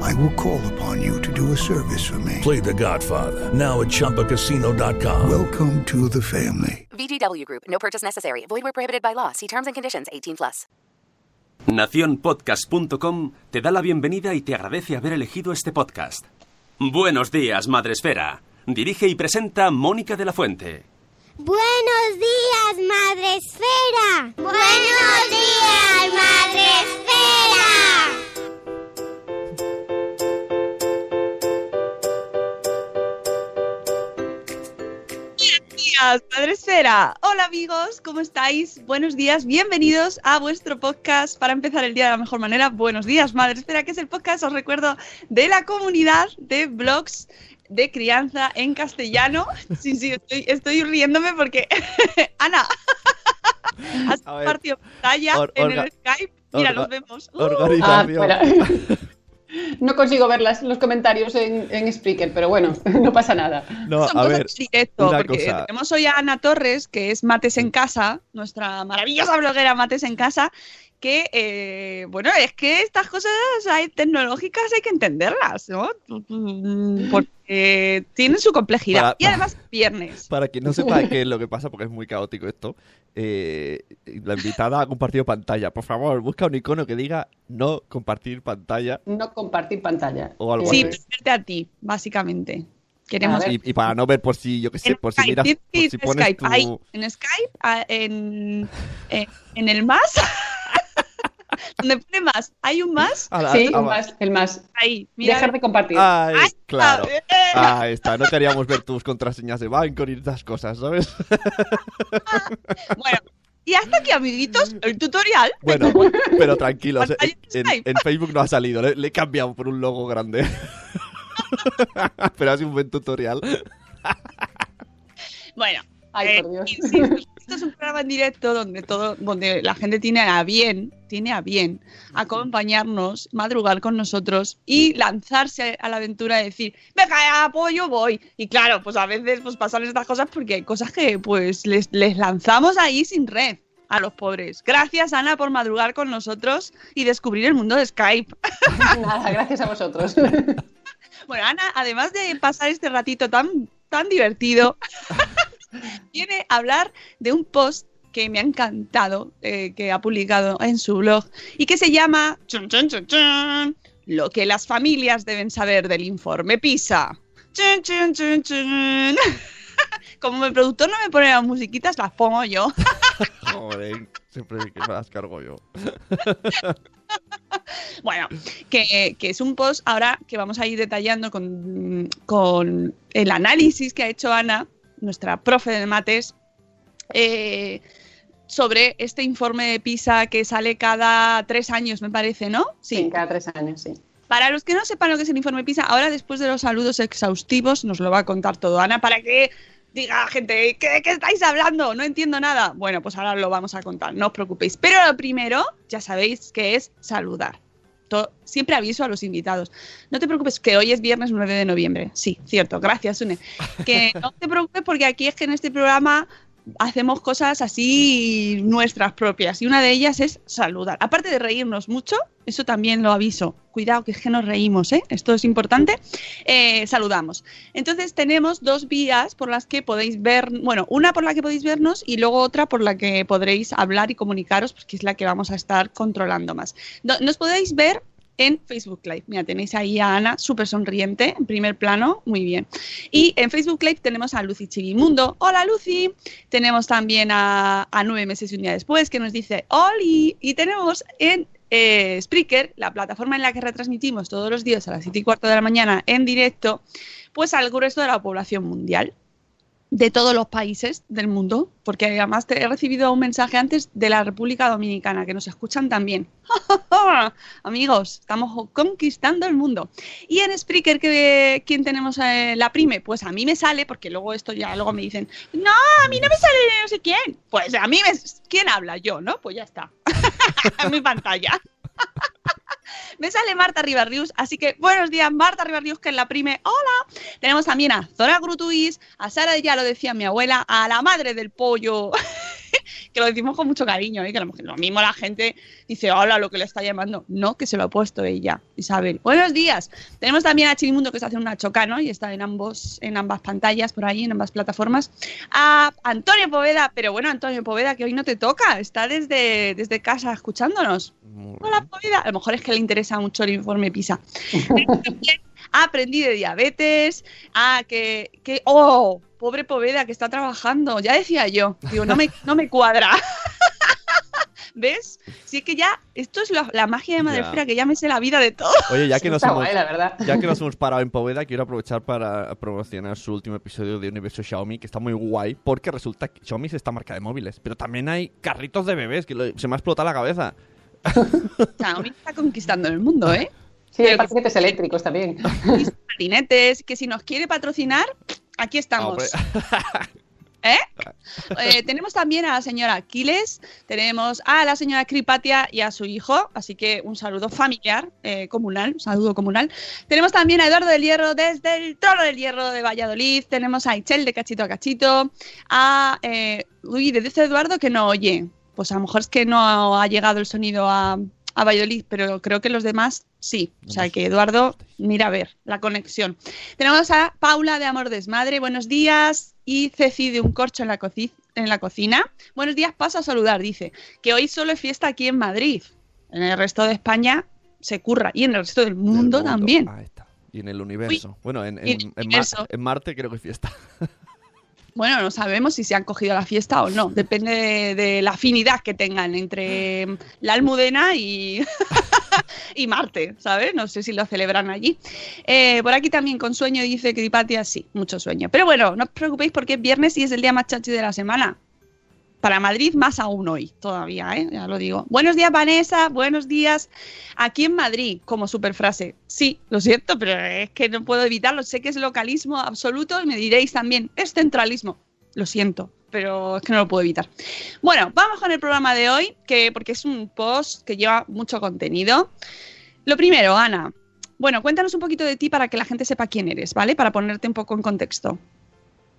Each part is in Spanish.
I will call upon you to do a service for me. Play The Godfather now at ChumbaCasino.com. Welcome to the family. VGW Group. No purchase necessary. Void where prohibited by law. See terms and conditions. 18 plus. Naciónpodcast.com te da la bienvenida y te agradece haber elegido este podcast. Buenos días, Madresfera. Dirige y presenta Mónica de la Fuente. Buenos días, Madre Esfera. Buenos días, Madre días, Madre Esfera. Hola amigos, ¿cómo estáis? Buenos días, bienvenidos a vuestro podcast para empezar el día de la mejor manera. Buenos días, Madre Esfera, que es el podcast, os recuerdo, de la comunidad de blogs de crianza en castellano. Sí, sí, estoy, estoy riéndome porque Ana has compartido pantalla or- en orga- el Skype. Mira, orga- nos vemos. Uh, Organización. Ah. No consigo ver las- los comentarios en, en Spreaker, pero bueno, no pasa nada. no, Son a cosas ver, en directo, una porque cosa. tenemos hoy a Ana Torres, que es Mates en Casa, nuestra maravillosa bloguera Mates en Casa, que, eh, bueno, es que estas cosas hay, tecnológicas hay que entenderlas, ¿no? Mm, Porque tienen su complejidad. Para- y además, viernes. para quien no sepa qué es lo que pasa, porque es muy caótico esto, eh, la invitada ha compartido pantalla. Por favor, busca un icono que diga no compartir pantalla No compartir pantalla. O algo Sí, Eh, verte a ti, básicamente. Queremos y, y para no ver por si, yo qué sé, en por si miras, por si a pones Skype, tu... ahí, en Skype, a- en, en, en el más, donde pone más, hay un más, Ah, la- Sí, ah, el va- más, el más. ahí, mira, Dejar de compartir. Ay, Ahí está, claro. eh. Ahí está, no queríamos ver tus contraseñas de banco ni estas cosas, ¿sabes? Bueno, y hasta aquí, amiguitos, el tutorial. Bueno, pero tranquilos, en, en- Facebook no ha salido, le, le he cambiado por un logo grande. pero ha sido un buen tutorial. Bueno, Ay, eh, por Dios. insisto, esto es un programa en directo donde todo, donde la gente tiene a bien, tiene a bien acompañarnos, madrugar con nosotros y lanzarse a la aventura de decir, venga, ya, pues voy. Y claro, pues a veces pues pasan estas cosas porque hay cosas que pues les, les lanzamos ahí sin red a los pobres. Gracias, Ana, por madrugar con nosotros y descubrir el mundo de Skype. Nada, gracias a vosotros. Bueno, Ana, además de pasar este ratito tan, tan divertido, viene a hablar de un post que me ha encantado, eh, que ha publicado en su blog y que se llama chun, chun, chun, chun, Lo que las familias deben saber del informe PISA. Chun, chun, chun, chun. Como el productor no me pone las musiquitas, las pongo yo. Joder, siempre que me las cargo yo. Bueno, que, que es un post ahora que vamos a ir detallando con, con el análisis que ha hecho Ana, nuestra profe de mates, eh, sobre este informe de PISA que sale cada tres años, me parece, ¿no? Sí, cada tres años, sí. Para los que no sepan lo que es el informe PISA, ahora después de los saludos exhaustivos nos lo va a contar todo Ana para que diga gente, ¿qué, qué estáis hablando? No entiendo nada. Bueno, pues ahora lo vamos a contar, no os preocupéis. Pero lo primero, ya sabéis que es saludar. To- siempre aviso a los invitados. No te preocupes, que hoy es viernes 9 de noviembre. Sí, cierto, gracias, Une. Que no te preocupes porque aquí es que en este programa hacemos cosas así nuestras propias y una de ellas es saludar. Aparte de reírnos mucho, eso también lo aviso. Cuidado que es que nos reímos, ¿eh? Esto es importante. Eh, saludamos. Entonces tenemos dos vías por las que podéis ver, bueno, una por la que podéis vernos y luego otra por la que podréis hablar y comunicaros, pues que es la que vamos a estar controlando más. No- Nos podéis ver en Facebook Live. Mira, tenéis ahí a Ana, súper sonriente, en primer plano, muy bien. Y en Facebook Live tenemos a Lucy Chivimundo. Hola Lucy. Tenemos también a, nueve meses y un día después, que nos dice Oli. Y tenemos en eh, Spreaker, la plataforma en la que retransmitimos todos los días a las 7 y cuarto de la mañana en directo, pues al grueso de la población mundial de todos los países del mundo, porque además te he recibido un mensaje antes de la República Dominicana, que nos escuchan también. Amigos, estamos conquistando el mundo. Y en Spreaker, que, ¿quién tenemos eh, la prime? Pues a mí me sale, porque luego esto ya, luego me dicen, no, a mí no me sale no sé quién. Pues a mí me... ¿Quién habla? Yo, ¿no? Pues ya está. en mi pantalla. Me sale Marta Ribarrius, así que buenos días Marta Ribarrius, que es la prime. Hola. Tenemos también a Zora Grutuis, a Sara, ya lo decía mi abuela, a la madre del pollo, que lo decimos con mucho cariño, ¿eh? que lo, lo mismo la gente dice, hola, lo que le está llamando. No, que se lo ha puesto ella, Isabel. Buenos días. Tenemos también a Chimimundo, que está haciendo una chocano y está en, ambos, en ambas pantallas, por ahí, en ambas plataformas. A Antonio Poveda, pero bueno, Antonio Poveda, que hoy no te toca, está desde, desde casa escuchándonos. Hola, Poveda. A lo mejor es que le interesa mucho el informe PISA. Aprendí de diabetes, a que, que, oh, pobre Poveda que está trabajando, ya decía yo, digo, no me, no me cuadra. ¿Ves? Si es que ya, esto es la, la magia de Madrefera, que ya me sé la vida de todo. Oye, ya que, nos hemos, guay, la verdad. ya que nos hemos parado en Poveda, quiero aprovechar para promocionar su último episodio de Universo Xiaomi, que está muy guay, porque resulta que Xiaomi es esta marca de móviles, pero también hay carritos de bebés, que lo- se me ha explotado la cabeza. Xiaomi está conquistando el mundo, ¿eh? Sí, hay paquetes eléctricos también. Y patinetes, que si nos quiere patrocinar, aquí estamos. Hombre. ¿Eh? Eh, tenemos también a la señora Aquiles, tenemos a la señora Cripatia y a su hijo, así que un saludo familiar, eh, comunal, un saludo comunal. Tenemos también a Eduardo del Hierro desde el Trono del Hierro de Valladolid, tenemos a Ichel de Cachito a Cachito, a... Eh, uy, de Eduardo que no oye, pues a lo mejor es que no ha llegado el sonido a, a Valladolid, pero creo que los demás sí. O sea que Eduardo, mira a ver la conexión. Tenemos a Paula de Amor Desmadre, buenos días. Y Ceci de Un Corcho en la, coci- en la cocina. Buenos días, paso a saludar, dice. Que hoy solo es fiesta aquí en Madrid. En el resto de España se curra. Y en el resto del mundo, Del también. Ahí está. Y en el universo. bueno, en, en- universo. en Marte creo que es fiesta. Bueno, no sabemos si se han cogido la fiesta o no. Depende de, la afinidad que tengan entre la Almudena y, Marte, ¿sabes? No sé si lo celebran allí. Eh, por aquí también con sueño dice que Hipatia sí, mucho sueño. Pero bueno, no os preocupéis porque es viernes y es el día más chachi de la semana. Para Madrid más aún hoy, todavía, ¿eh? ya lo digo. Buenos días, Vanessa. Buenos días. Aquí en Madrid, como superfrase. Sí, lo siento, pero es que no puedo evitarlo. Sé que es localismo absoluto y me diréis también, es centralismo. Lo siento, pero es que no lo puedo evitar. Bueno, vamos con el programa de hoy, que porque es un post que lleva mucho contenido. Lo primero, Ana. Bueno, cuéntanos un poquito de ti para que la gente sepa quién eres, ¿vale? Para ponerte un poco en contexto.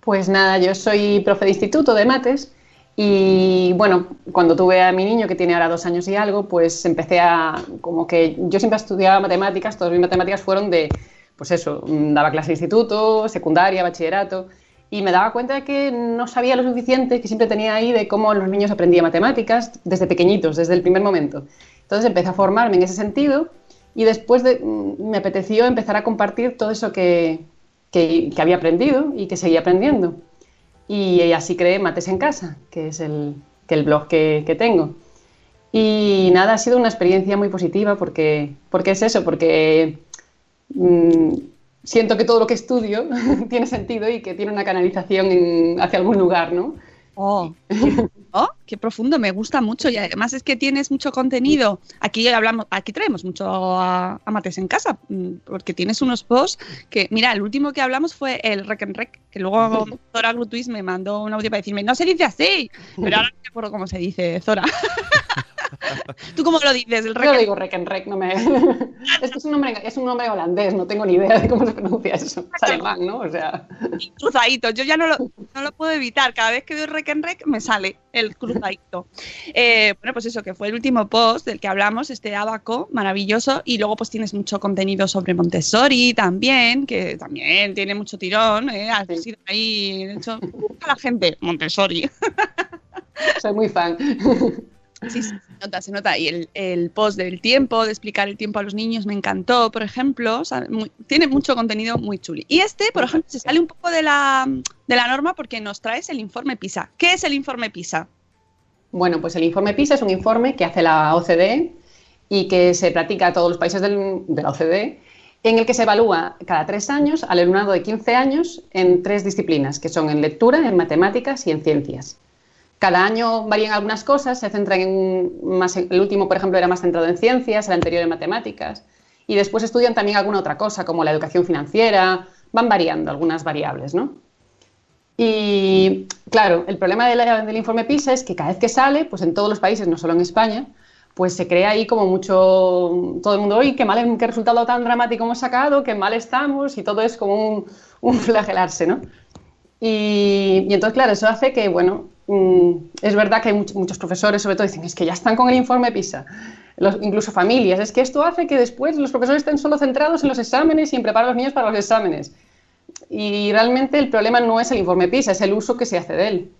Pues nada, yo soy profe de instituto de mates y bueno, cuando tuve a mi niño que tiene ahora dos años y algo, pues empecé a, como que yo siempre estudiaba matemáticas, todas mis matemáticas fueron de, pues eso, mm, daba clase de instituto, secundaria, bachillerato y me daba cuenta de que no sabía lo suficiente que siempre tenía ahí de cómo los niños aprendían matemáticas desde pequeñitos, desde el primer momento. Entonces empecé a formarme en ese sentido y después de, mm, me apeteció empezar a compartir todo eso que, que había aprendido y que seguía aprendiendo. Y así creé Mates en Casa, que es el, que el blog que, que tengo. Y nada, ha sido una experiencia muy positiva porque, porque es eso, porque mm, siento que todo lo que estudio tiene sentido y que tiene una canalización hacia algún lugar, ¿no? Oh, oh, qué profundo, me gusta mucho y además es que tienes mucho contenido. Aquí hablamos, aquí traemos mucho a, a Mates en casa, mm, porque tienes unos posts que, mira, el último que hablamos fue el Rec en Rec, que luego Zora Grutuis me mandó un audio para decirme, no se dice así, pero ahora no me acuerdo cómo se dice, Zora. ¿Tú cómo lo dices? El Yo digo rec no me... es que es un, nombre, es un nombre holandés, no tengo ni idea de cómo se pronuncia eso. Es alemán, ¿no? O sea... cruzadito. Yo ya no lo, no lo puedo evitar. Cada vez que rec en rec me sale el cruzadito. Eh, bueno, pues eso, que fue el último post del que hablamos, este abaco maravilloso. Y luego pues tienes mucho contenido sobre Montessori también, que también tiene mucho tirón. ¿eh? Has sido ahí, de hecho, a la gente, Montessori. Soy muy fan. Sí, sí, se nota, se nota. Y el, post del tiempo, de explicar el tiempo a los niños, me encantó, por ejemplo. Tiene mucho contenido muy chuli. Y este, por ejemplo, se sale un poco de la, de la norma porque nos traes el informe PISA. ¿Qué es el informe PISA? Bueno, pues el informe PISA es un informe que hace la OCDE y que se practica a todos los países del- de la OCDE, en el que se evalúa cada tres años al alumnado de 15 años en tres disciplinas, que son en lectura, en matemáticas y en ciencias. Cada año varían algunas cosas, se centran en más, el último, por ejemplo, era más centrado en ciencias, el anterior en matemáticas, y después estudian también alguna otra cosa, como la educación financiera, van variando algunas variables, ¿no? Y claro, el problema del informe PISA es que cada vez que sale, pues en todos los países, no solo en España, pues se crea ahí como mucho, todo el mundo, oye, qué mal, qué resultado tan dramático hemos sacado, qué mal estamos, y todo es como un, un flagelarse, ¿no? Y, y entonces, claro, eso hace que, bueno, mm, es verdad que hay much- muchos profesores, sobre todo, dicen, es que ya están con el informe PISA, Los- incluso familias, es que esto hace que después los profesores estén solo centrados en los exámenes y en preparar a los niños para los exámenes. Y realmente el problema no es el informe PISA, es el uso que se hace de él.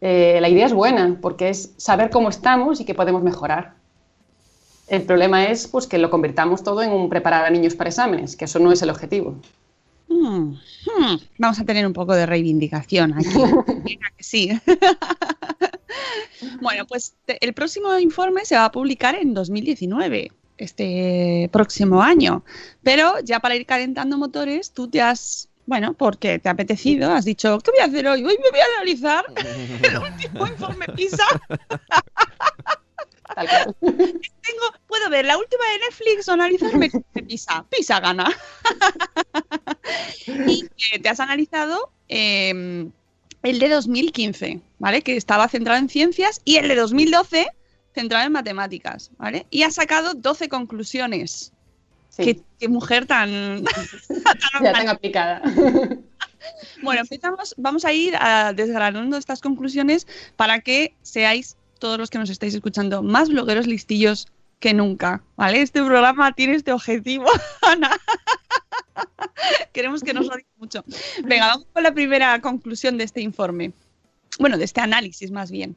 Eh, la idea es buena, porque es saber cómo estamos y qué podemos mejorar. El problema es pues, que lo convirtamos todo en un preparar a niños para exámenes, que eso no es el objetivo. Hmm, hmm, Vamos a tener un poco de reivindicación aquí. Sí. bueno, pues el próximo informe se va a publicar en 2019, este próximo año. Pero ya para ir calentando motores, tú te has, bueno, porque te ha apetecido, has dicho, ¿qué voy a hacer hoy? Hoy me voy a analizar el último informe PISA. Tengo, puedo ver la última de Netflix o analizarme Pisa. Pisa gana. y eh, te has analizado eh, el de 2015, ¿vale? Que estaba centrado en ciencias y el de 2012 centrado en matemáticas, ¿vale? Y has sacado 12 conclusiones. Sí, Qué, qué mujer tan, tan ya tengo aplicada. Bueno, empezamos, vamos a ir a desgranando estas conclusiones para que seáis todos los que nos estáis escuchando más blogueros listillos que nunca, ¿vale? Este programa tiene este objetivo, Ana. Queremos que nos lo diga mucho. Venga, vamos con la primera conclusión de este informe. Bueno, de este análisis más bien.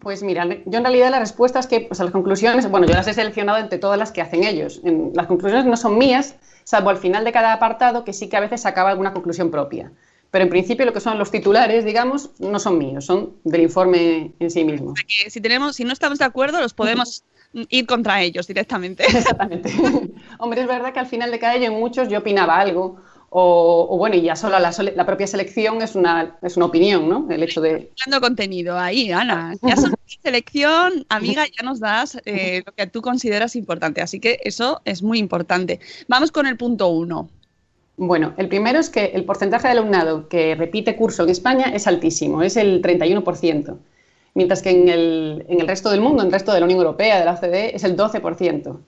Pues mira, yo en realidad las respuestas que, pues las conclusiones, bueno, yo las he seleccionado entre todas las que hacen ellos. Las conclusiones no son mías, salvo al final de cada apartado, que sí que a veces sacaba alguna conclusión propia. Pero en principio lo que son los titulares, digamos, no son míos, son del informe en sí mismo. Que si tenemos, si no estamos de acuerdo, los podemos ir contra ellos directamente. Exactamente. Hombre, es verdad que al final de cada ello en muchos yo opinaba algo, o, o bueno, y ya solo la, la propia selección es una, es una opinión, ¿no? El hecho de... Dando contenido ahí, Ana. Ya son selección, amiga, ya nos das eh, lo que tú consideras importante. Así que eso es muy importante. Vamos con el punto uno. Bueno, el primero es que el porcentaje de alumnado que repite curso en España es altísimo, es el 31%, mientras que en el, en el resto del mundo, en el resto de la Unión Europea, de la OCDE, es el 12%.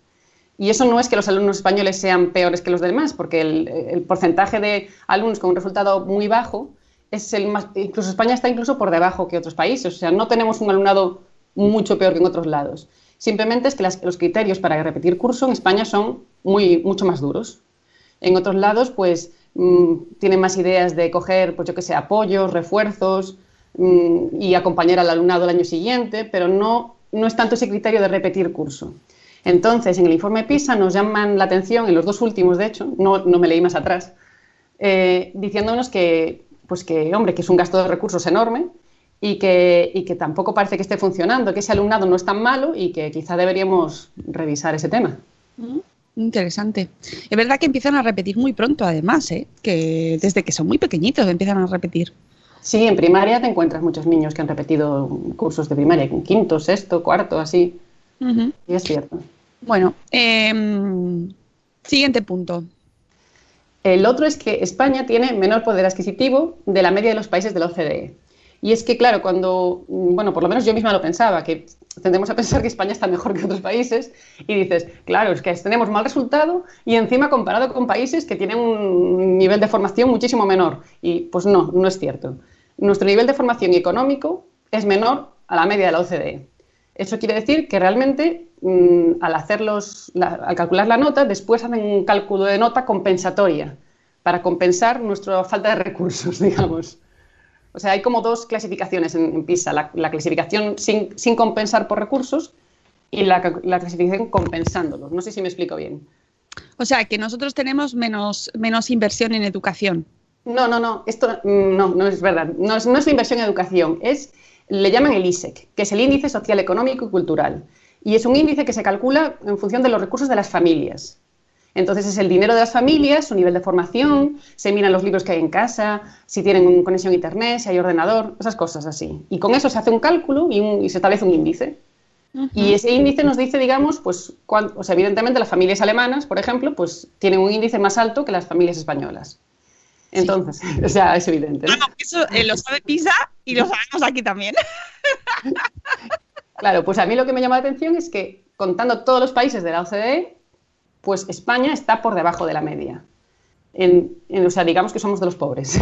Y eso no es que los alumnos españoles sean peores que los demás, porque el, el porcentaje de alumnos con un resultado muy bajo es el más, incluso España está incluso por debajo que otros países, o sea, no tenemos un alumnado mucho peor que en otros lados. Simplemente es que las- los criterios para repetir curso en España son muy, mucho más duros. En otros lados, pues mm, tienen más ideas de coger, pues yo que sé, apoyos, refuerzos mm, y acompañar al alumnado el año siguiente, pero no, no es tanto ese criterio de repetir curso. Entonces, en el informe PISA nos llaman la atención, en los dos últimos, de hecho, no, no me leí más atrás, eh, diciéndonos que, pues que, hombre, que es un gasto de recursos enorme y que, y que tampoco parece que esté funcionando, que ese alumnado no es tan malo y que quizá deberíamos revisar ese tema. Interesante. Es verdad que empiezan a repetir muy pronto, además, ¿eh? que desde que son muy pequeñitos empiezan a repetir. Sí, en primaria te encuentras muchos niños que han repetido cursos de primaria, quinto, sexto, cuarto, así. Y es cierto. Bueno, em, siguiente punto. El otro es que España tiene menor poder adquisitivo de la media de los países de la OCDE. Y es que, claro, cuando, mm, bueno, por lo menos yo misma lo pensaba, que tendemos a pensar que España está mejor que otros países, y dices, claro, es que tenemos mal resultado y encima comparado con países que tienen un nivel de formación muchísimo menor. Y pues no, no es cierto. Nuestro nivel de formación económico es menor a la media de la OCDE. Eso quiere decir que realmente mm, al, hacer los- la- al calcular la nota, después hacen un cálculo de nota compensatoria para compensar nuestra falta de recursos, digamos. O sea, hay como dos clasificaciones en, PISA. La, la clasificación sin, sin compensar por recursos y la, la clasificación compensándolos. No sé si me explico bien. O sea, que nosotros tenemos menos, menos inversión en educación. No, no, no, esto mm, no, no es verdad. No es, no es la inversión en educación, es, le llaman el ISEC, que es el Índice Social, Económico y Cultural. Y es un índice que se calcula en función de los recursos de las familias. Entonces es el dinero de las familias, su nivel de formación, se miran los libros que hay en casa, si tienen conexión a internet, si hay ordenador, esas cosas así. Y con eso se hace un cálculo y, un- y se establece un índice. Y ese índice nos dice, digamos, pues, o sea, evidentemente las familias alemanas, por ejemplo, pues tienen un índice más alto que las familias españolas. Entonces, o sea, es evidente. ¿no? Vamos, eso eh, lo sabe PISA y lo sabemos aquí también. Claro, pues a mí lo que me llama la atención es que contando todos los países de la OCDE, pues España está por debajo de la media. En- en- o sea, digamos que somos de los pobres.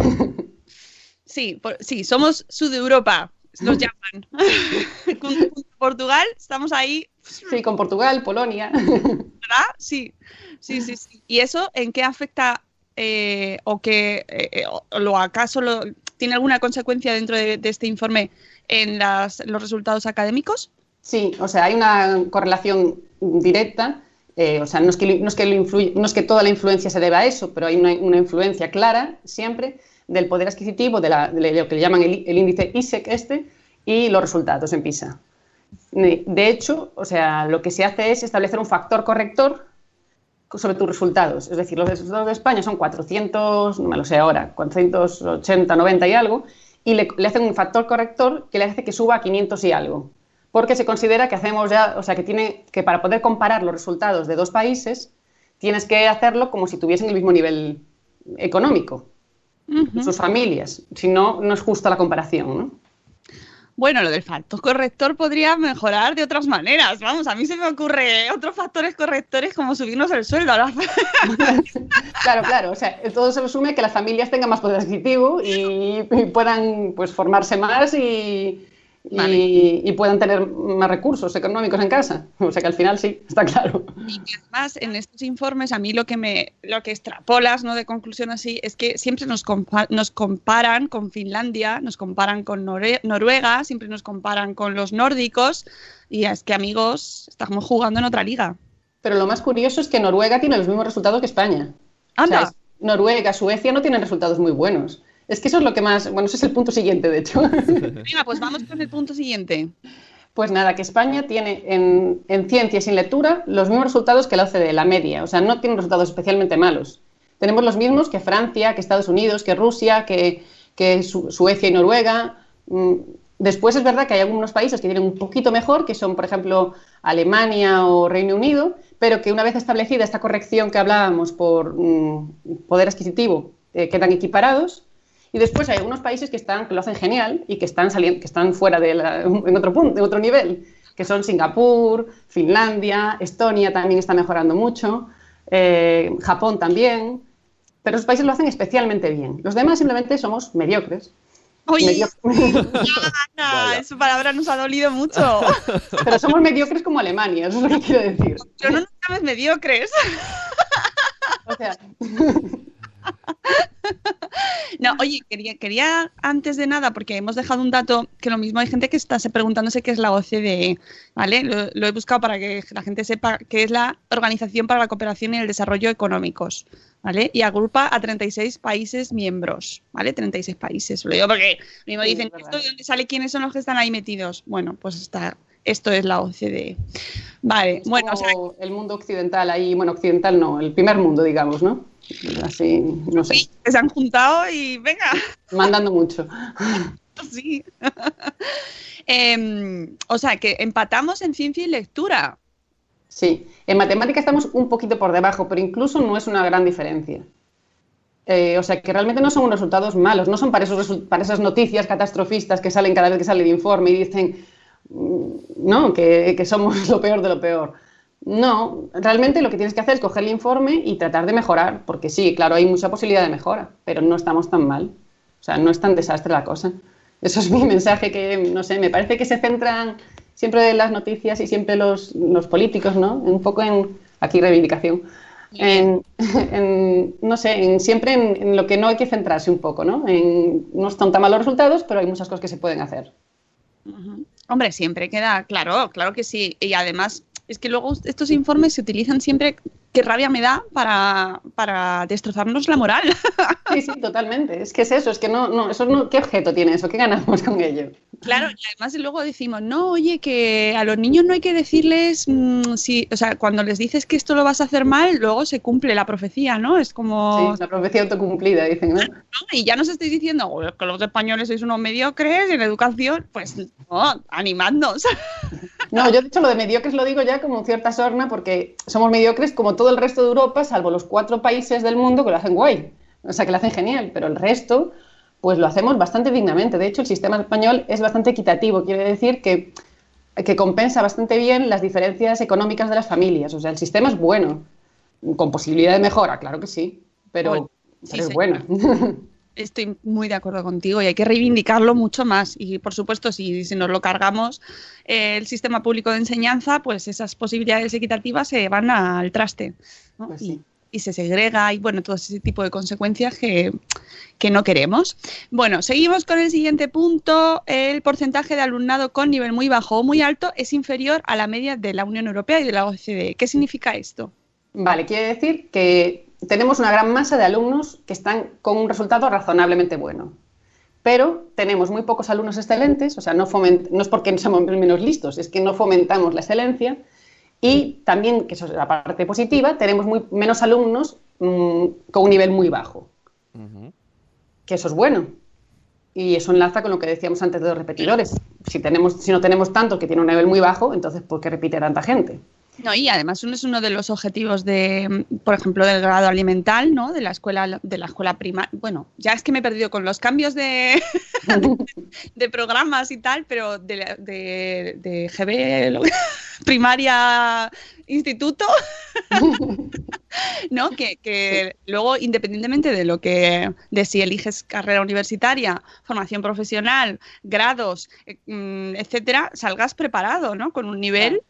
Sí, por- sí, somos Sudeuropa, nos llaman. Con con Portugal estamos ahí, Sí, con Portugal, Polonia. ¿verdad? Sí, sí, sí. sí. ¿Y eso en qué afecta eh, o que eh, o lo acaso lo, tiene alguna consecuencia dentro de, este informe en las- los resultados académicos? Sí, o sea, hay una correlación directa. eh, o sea, no es, que, no, es que no es que toda la influencia se deba a eso, pero hay una, influencia clara siempre del poder adquisitivo, de, la- lo que le llaman el, el índice ISEC este, y los resultados en PISA. De hecho, o sea, lo que se hace es establecer un factor corrector sobre tus resultados. Es decir, los resultados de España son 400, no me lo sé ahora, 480, 90 y algo, y le, le hacen un factor corrector que le hace que suba a 500 y algo. Porque se considera que hacemos ya, o sea, que tiene que para poder comparar los resultados de dos países, tienes que hacerlo como si tuviesen el mismo nivel económico, sus familias. Si no, no es justa la comparación, ¿no? Bueno, lo del factor corrector podría mejorar de otras maneras. Vamos, a mí se me ocurre otros factores correctores como subirnos el sueldo. ahora. Claro, claro. O sea, todo se resume que las familias tengan más poder adquisitivo y, y puedan pues, formarse más y- Vale. y puedan tener más recursos económicos en casa. O sea que al final sí, está claro. Y además en estos informes a mí lo que me lo que extrapolas no de conclusión así es que siempre nos, compa- nos comparan con Finlandia, nos comparan con Nore- Noruega, siempre nos comparan con los nórdicos y es que amigos estamos jugando en otra liga. Pero lo más curioso es que Noruega tiene los mismos resultados que España. O sea, es- Noruega, Suecia no tienen resultados muy buenos. Es que eso es lo que más. Bueno, ese es el punto siguiente, de hecho. Venga, pues vamos con el punto siguiente. Pues nada, que España tiene en, en ciencia y sin lectura los mismos resultados que la OCDE, la media. O sea, no tiene resultados especialmente malos. Tenemos los mismos que Francia, que Estados Unidos, que Rusia, que, que Su- Suecia y Noruega. Mm, Después es verdad que hay algunos países que tienen un poquito mejor, que son, por ejemplo, Alemania o Reino Unido, pero que una vez establecida esta corrección que hablábamos por mm, poder adquisitivo, eh, quedan equiparados. Y después hay algunos países que, están, que lo hacen genial y que están, saliendo, que están fuera de la- en otro punto, en otro nivel, que son Singapur, Finlandia, Estonia también está mejorando mucho, eh, Japón también, pero los países lo hacen especialmente bien. Los demás simplemente somos mediocres. Oye, Ana, esa palabra nos ha dolido mucho. pero somos mediocres como Alemania, eso es lo que quiero decir. Pero no nos llames mediocres. O sea, No, oye, quería, quería antes de nada, porque hemos dejado un dato que lo mismo hay gente que está se preguntándose qué es la OCDE, ¿vale? Lo, lo he buscado para que la gente sepa qué es la Organización para la Cooperación y el Desarrollo Económicos, ¿vale? Y agrupa a 36 países miembros, ¿vale? 36 países. Lo digo porque mismo Sí, dicen. ¿esto de dónde sale? ¿Quiénes son los que están ahí metidos? Bueno, pues está, esto es la OCDE. Vale, es bueno, o sea, el mundo occidental ahí, bueno, occidental no, el primer mundo, digamos, ¿no? Así, no sé, que se han juntado y venga. mandando mucho. Sí. Em, o sea, que empatamos en ciencia y lectura. Sí, en matemática estamos un poquito por debajo, pero incluso no es una gran diferencia. Eh, o sea, que realmente no son resultados malos, no son para, esos, para esas noticias catastrofistas que salen cada vez que sale el informe y dicen, mm, no, que, que somos lo peor de lo peor. No, realmente lo que tienes que hacer es coger el informe y tratar de mejorar, porque sí, claro, hay mucha posibilidad de mejora, pero no estamos tan mal. O sea, no es tan desastre la cosa. Eso es mi mensaje que, no sé, me parece que se centran siempre las noticias y siempre los, los políticos, ¿no? Un poco en, aquí reivindicación, En, en, no sé, en, siempre en, en lo que no hay que centrarse un poco, ¿no? En, no están tan malos resultados, pero hay muchas cosas que se pueden hacer. Hombre, siempre queda, claro, claro que sí. Y además, es que luego estos informes se utilizan siempre, qué rabia me da, para, para destrozarnos la moral. Sí, sí, totalmente. Es que es eso, es que no, no, eso no, ¿qué objeto tiene eso? ¿Qué ganamos con ello? Claro, y además luego decimos, no, oye, que a los niños no hay que decirles, mm, si, o sea, cuando les dices que esto lo vas a hacer mal, luego se cumple la profecía, ¿no? Es como, Sí, la profecía autocumplida, dicen, ¿no? Y ya nos estáis diciendo "Oh, que los españoles sois unos mediocres en educación, pues no, animadnos. No, yo de hecho lo de mediocres lo digo ya como cierta sorna porque somos mediocres como todo el resto de Europa, salvo los cuatro países del mundo que lo hacen guay, o sea, que lo hacen genial, pero el resto pues lo hacemos bastante dignamente. De hecho, el sistema español es bastante equitativo, quiere decir que, que compensa bastante bien las diferencias económicas de las familias, o sea, el sistema es bueno, con posibilidad de mejora, claro que sí, pero, Bueno, sí, pero es señor. bueno. Estoy muy de acuerdo contigo y hay que reivindicarlo mucho más. Y por supuesto, si, si nos lo cargamos eh, el sistema público de enseñanza, pues esas posibilidades equitativas se van al traste. ¿no? Pues y se segrega y bueno, todo ese tipo de consecuencias que, que no queremos. Bueno, seguimos con el siguiente punto. El porcentaje de alumnado con nivel muy bajo o muy alto es inferior a la media de la Unión Europea y de la OCDE. ¿Qué significa esto? Vale, quiere decir que tenemos una gran masa de alumnos que están con un resultado razonablemente bueno. Pero tenemos muy pocos alumnos excelentes, o sea, no, foment- no es porque somos menos listos, es que no fomentamos la excelencia. Y también, que eso es la parte positiva, tenemos muy, menos alumnos mm, con un nivel muy bajo, que eso es bueno. Y eso enlaza con lo que decíamos antes de los repetidores. Si, tenemos, si no tenemos tanto que tiene un nivel muy bajo, entonces ¿por qué repite tanta gente? No, y además uno es uno de los objetivos de, por ejemplo, del grado alimental, ¿no? De la escuela, de la escuela primaria. Bueno, ya es que me he perdido con los cambios de, de programas y tal, pero de, de, de GB, primaria, instituto, ¿no? Que, que luego, independientemente de lo que, de si eliges carrera universitaria, formación profesional, grados, eh, mm, etcétera, salgas preparado, ¿no? Con un nivel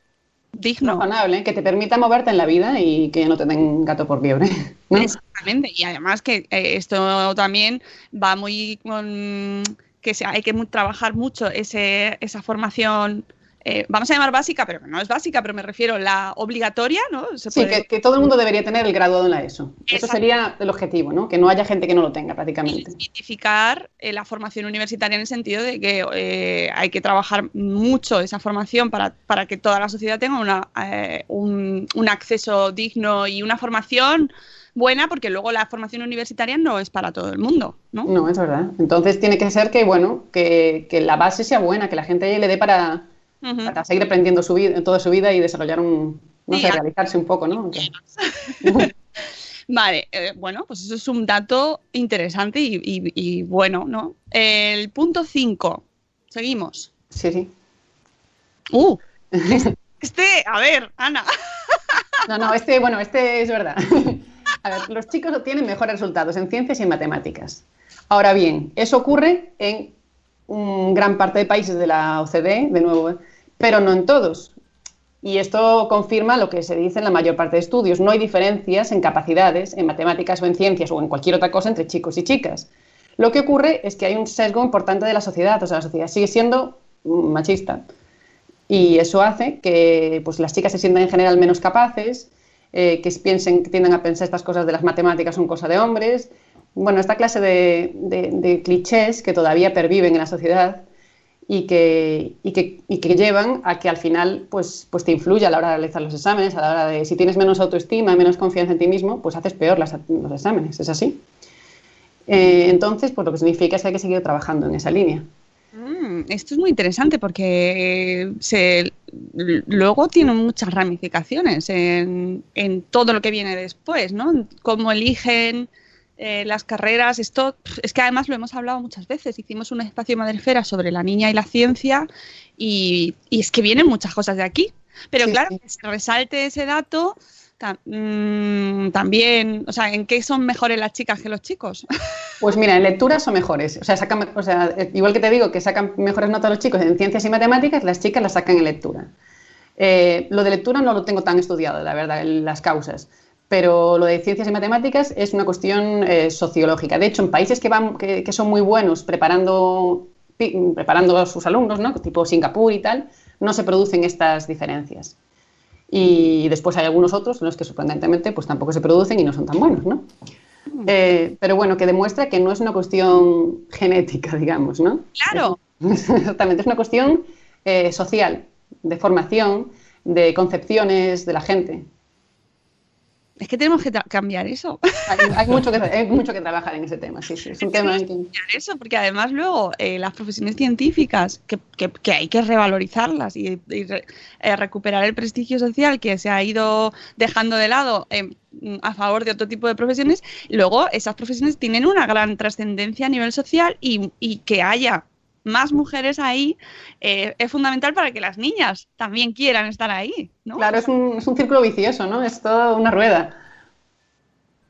digno. razonable, que te permita moverte en la vida y que no te den gato por liebre. ¿no? Exactamente, y además que eh, esto también va muy con que hay que trabajar mucho ese, esa formación, eh, vamos a llamar básica, pero que no es básica, pero me refiero la obligatoria, ¿no? Se Sí, puede- que, que todo el mundo debería tener el graduado en la ESO. Eso sería el objetivo, ¿no? Que no haya gente que no lo tenga prácticamente. identificar eh, la formación universitaria en el sentido de que eh, hay que trabajar mucho esa formación para, para que toda la sociedad tenga una, eh, un, un acceso digno y una formación buena, porque luego la formación universitaria no es para todo el mundo, ¿no? No, es verdad. Entonces tiene que ser que, bueno, que, que la base sea buena, que la gente le dé para, Ujú. para seguir aprendiendo su vida, toda su vida y desarrollar un, no Sí, sé, realizarse un poco, ¿no? Vale, eh, bueno, pues eso es un dato interesante y, y- y bueno, ¿no? El punto 5, seguimos. Sí, sí. Uh, este, a ver, Ana. No, no, este, bueno, este es verdad. A ver, los chicos tienen mejores resultados en ciencias y en matemáticas. Ahora bien, eso ocurre en un gran parte de países de la OCDE, de nuevo, ¿eh? pero no en todos. Y esto confirma lo que se dice en la mayor parte de estudios. No hay diferencias en capacidades, en matemáticas o en ciencias o en cualquier otra cosa entre chicos y chicas. Lo que ocurre es que hay un sesgo importante de la sociedad, o sea, la sociedad sigue siendo machista. Y eso hace que pues, las chicas se sientan en general menos capaces, eh, que piensen, que tiendan a pensar estas cosas de las matemáticas son cosa de hombres. Bueno, esta clase de, de- de clichés que todavía perviven en la sociedad y que, y que, y que llevan a que al final pues, pues te influye a la hora de realizar los exámenes, a la hora de si tienes menos autoestima, menos confianza en ti mismo, pues haces peor las- los exámenes, es así. Eh, entonces, pues lo que significa es que hay que seguir trabajando en esa línea. Mm, esto es muy interesante porque se, luego tiene muchas ramificaciones en, en todo lo que viene después, ¿no? Cómo eligen eh, las carreras. Esto es que además lo hemos hablado muchas veces. Hicimos un espacio Madrefera sobre la niña y la ciencia y, y es que vienen muchas cosas de aquí. Pero Sí, claro, sí. que se resalte ese dato mm, también, o sea, ¿en qué son mejores las chicas que los chicos? Pues mira, en lectura son mejores. O sea, sacan, o sea, eh, igual que te digo que sacan mejores notas los chicos en ciencias y matemáticas, las chicas las sacan en lectura. Eh, lo de lectura no lo tengo tan estudiado, la verdad, en las causas. Pero lo de ciencias y matemáticas es una cuestión eh, sociológica. De hecho, en países que, van, que, que son muy buenos preparando, pi- preparando a sus alumnos, ¿no? tipo Singapur y tal, no se producen estas diferencias. Y después hay algunos otros en los que sorprendentemente pues tampoco se producen y no son tan buenos, ¿no? Eh, pero bueno, que demuestra que no es una cuestión genética, digamos, ¿no? Claro. Exactamente, es una cuestión eh, social, de formación, de concepciones de la gente. Es que tenemos que cambiar eso. Hay, hay mucho que, hay mucho que trabajar en ese tema, sí, sí. Es un tema que... Cambiar eso, porque además luego eh, las profesiones científicas, que, que- que hay que revalorizarlas y, y re- eh, recuperar el prestigio social que se ha ido dejando de lado eh, a favor de otro tipo de profesiones, luego esas profesiones tienen una gran trascendencia a nivel social y, y que haya más mujeres ahí eh, es fundamental para que las niñas también quieran estar ahí, ¿no? Claro, es un, es un círculo vicioso, ¿no? Es toda una rueda.